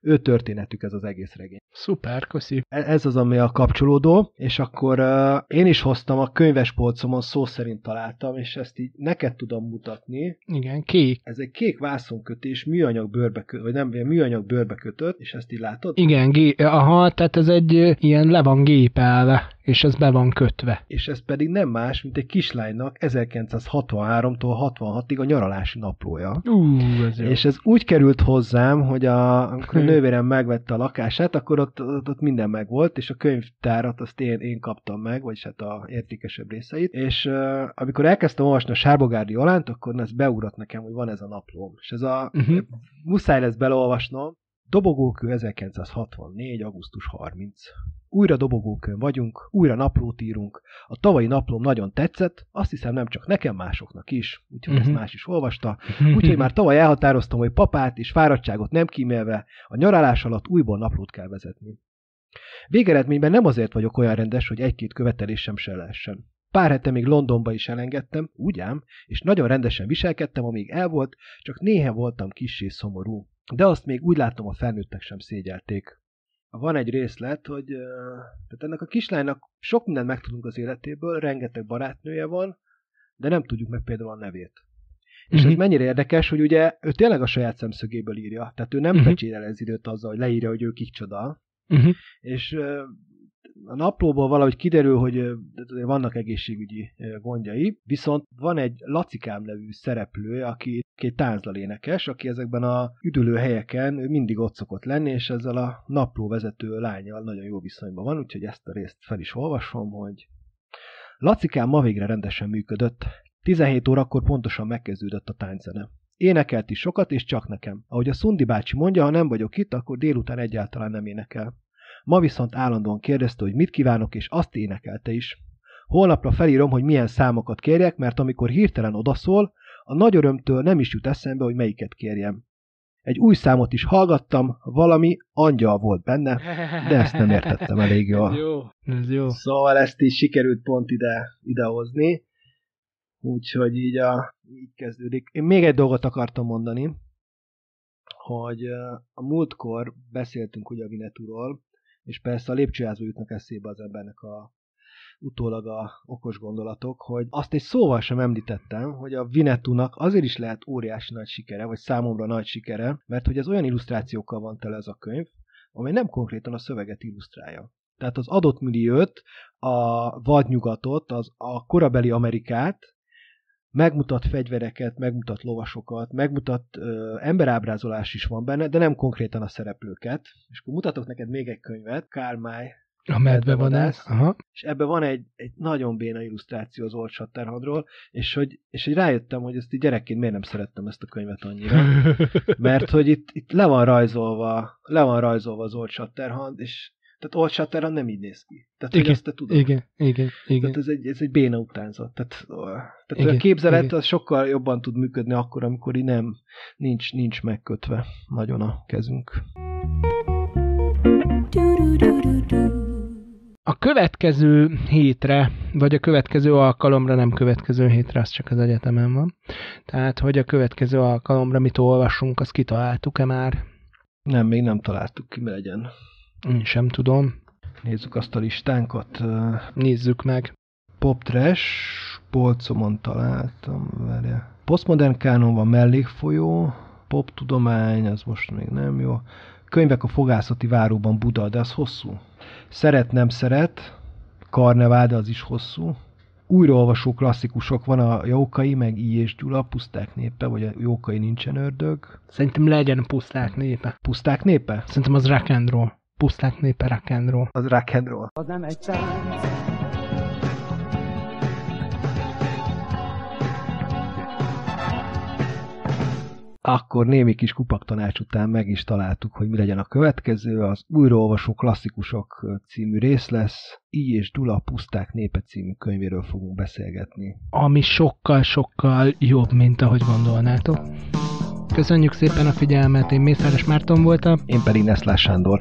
ő történetük ez az egész regény. Szuper, köszi. E, ez az, ami a kapcsolódó, és akkor uh, én is hoztam a könyvespolcomon, szó szerint találtam, és ezt így neked tudom mutatni. Igen, kék. Ez egy kék vászonkötés, műanyag bőrbe kötött, vagy nem, műanyag bőrbe kötött, és ezt így látod? Igen, gé- aha, tehát ez egy ilyen le van gépelve és ez be van kötve. És ez pedig nem más, mint egy kislánynak 1963-tól 66-ig a nyaralási naplója. Uh, ez és ez úgy került hozzám, hogy a, amikor a nővérem megvette a lakását, akkor ott, ott, ott minden megvolt, és a könyvtárat azt én, én kaptam meg, vagyis hát a értékesebb részeit, és uh, amikor elkezdtem olvasni a Sárbogárdi Olánt, akkor ez beugrott nekem, hogy van ez a naplóm. És ez a, uh-huh. muszáj lesz belolvasnom, Dobogókő 1964. augusztus 30. Újra dobogókön vagyunk, újra naplót írunk. A tavalyi naplóm nagyon tetszett, azt hiszem nem csak nekem, másoknak is, úgyhogy uh-huh. ezt mhm. más is olvasta. Úgyhogy már tavaly elhatároztam, hogy papát és fáradtságot nem kímélve, a nyaralás alatt újból naplót kell vezetni. Végeredményben nem azért vagyok olyan rendes, hogy egy-két követelésem se lehessen. Pár hete még Londonba is elengedtem, úgy ám, és nagyon rendesen viselkedtem, amíg el volt, csak néha voltam kissé szomorú. De azt még úgy látom, a felnőttek sem szégyelték. Van egy részlet, hogy tehát ennek a kislánynak sok mindent megtudunk az életéből, rengeteg barátnője van, de nem tudjuk meg például a nevét. És uh-huh. ez mhm. mennyire érdekes, hogy ugye ő tényleg a saját szemszögéből írja. Tehát ő nem uh-huh. fecsérel ez időt azzal, hogy leírja, hogy ő kicsoda. Uh-huh. És a naplóból valahogy kiderül, hogy vannak egészségügyi gondjai, viszont van egy Lacikám nevű szereplő, aki egy táncdalénekes, aki ezekben a üdülő helyeken mindig ott szokott lenni, és ezzel a napló vezető lányjal nagyon jó viszonyban van, úgyhogy ezt a részt fel is olvasom, hogy Lacikám ma végre rendesen működött. 17 órakor pontosan megkezdődött a tánczene. Énekelt is sokat, és csak nekem. Ahogy a Szundi bácsi mondja, ha nem vagyok itt, akkor délután egyáltalán nem énekel. Ma viszont állandóan kérdezte, hogy mit kívánok, és azt énekelte is. Holnapra felírom, hogy milyen számokat kérjek, mert amikor hirtelen odaszól, a nagy örömtől nem is jut eszembe, hogy melyiket kérjem. Egy új számot is hallgattam, valami angyal volt benne, de ezt nem értettem elég jól. ez jó, ez jó. Szóval ezt is sikerült pont ide, idehozni. Úgyhogy így, a, így kezdődik. Én még egy dolgot akartam mondani, hogy a múltkor beszéltünk ugye a Vinetúról, és persze a lépcsőházba jutnak eszébe az embernek a utólag a okos gondolatok, hogy azt egy szóval sem említettem, hogy a Vinetúnak azért is lehet óriási nagy sikere, vagy számomra nagy sikere, mert hogy ez olyan illusztrációkkal van tele ez a könyv, amely nem konkrétan a szöveget illusztrálja. Tehát az adott milliót, a vadnyugatot, az a korabeli Amerikát, megmutat fegyvereket, megmutat lovasokat, megmutat ö, emberábrázolás is van benne, de nem konkrétan a szereplőket. És akkor mutatok neked még egy könyvet, May, a medvevadász, aha. És ebben van egy, egy nagyon béna illusztráció az Old Shatterhandról, és hogy, és hogy rájöttem, hogy ezt így gyerekként miért nem szerettem ezt a könyvet annyira. Mert hogy itt, itt le van rajzolva, le van rajzolva az Old Shatterhand, és tehát Old Shatterhand nem így néz ki. Tehát, igen, hogy ezt te tudod. Igen, igen, igen. Tehát ez egy, ez egy béna utánzat. Tehát, tehát igen, a képzelet igen. az sokkal jobban tud működni akkor, amikor így nem, nincs, nincs megkötve nagyon a kezünk. A következő hétre, vagy a következő alkalomra, nem következő hétre, az csak az egyetemen van. Tehát, hogy a következő alkalomra mit olvasunk, azt kitaláltuk-e már? Nem, még nem találtuk ki, mi legyen. Én sem tudom. Nézzük azt a listánkat. Nézzük meg. Pop Trash, polcomon találtam, várja. Postmodern kánon van mellékfolyó, pop tudomány, az most még nem jó. Könyvek a fogászati váróban Buda, de az hosszú. Szeret, nem szeret, Karnevál, de az is hosszú. Újraolvasó klasszikusok van a Jókai, meg I. és Gyula, Puszták népe, vagy a Jókai nincsen ördög. Szerintem legyen a puszták népe. Puszták népe? Szerintem az rock and roll. Puszták népe rock and roll. Az rock and roll. Az nem egy tánc. Akkor némi kis kupaktanács után meg is találtuk, hogy mi legyen a következő. Az újraolvasó klasszikusok című rész lesz. I és Dula Puszták népe című könyvéről fogunk beszélgetni. Ami sokkal-sokkal jobb, mint ahogy gondolnátok. Köszönjük szépen a figyelmet, én Mészáros Márton voltam. Én pedig Neszlás Sándor.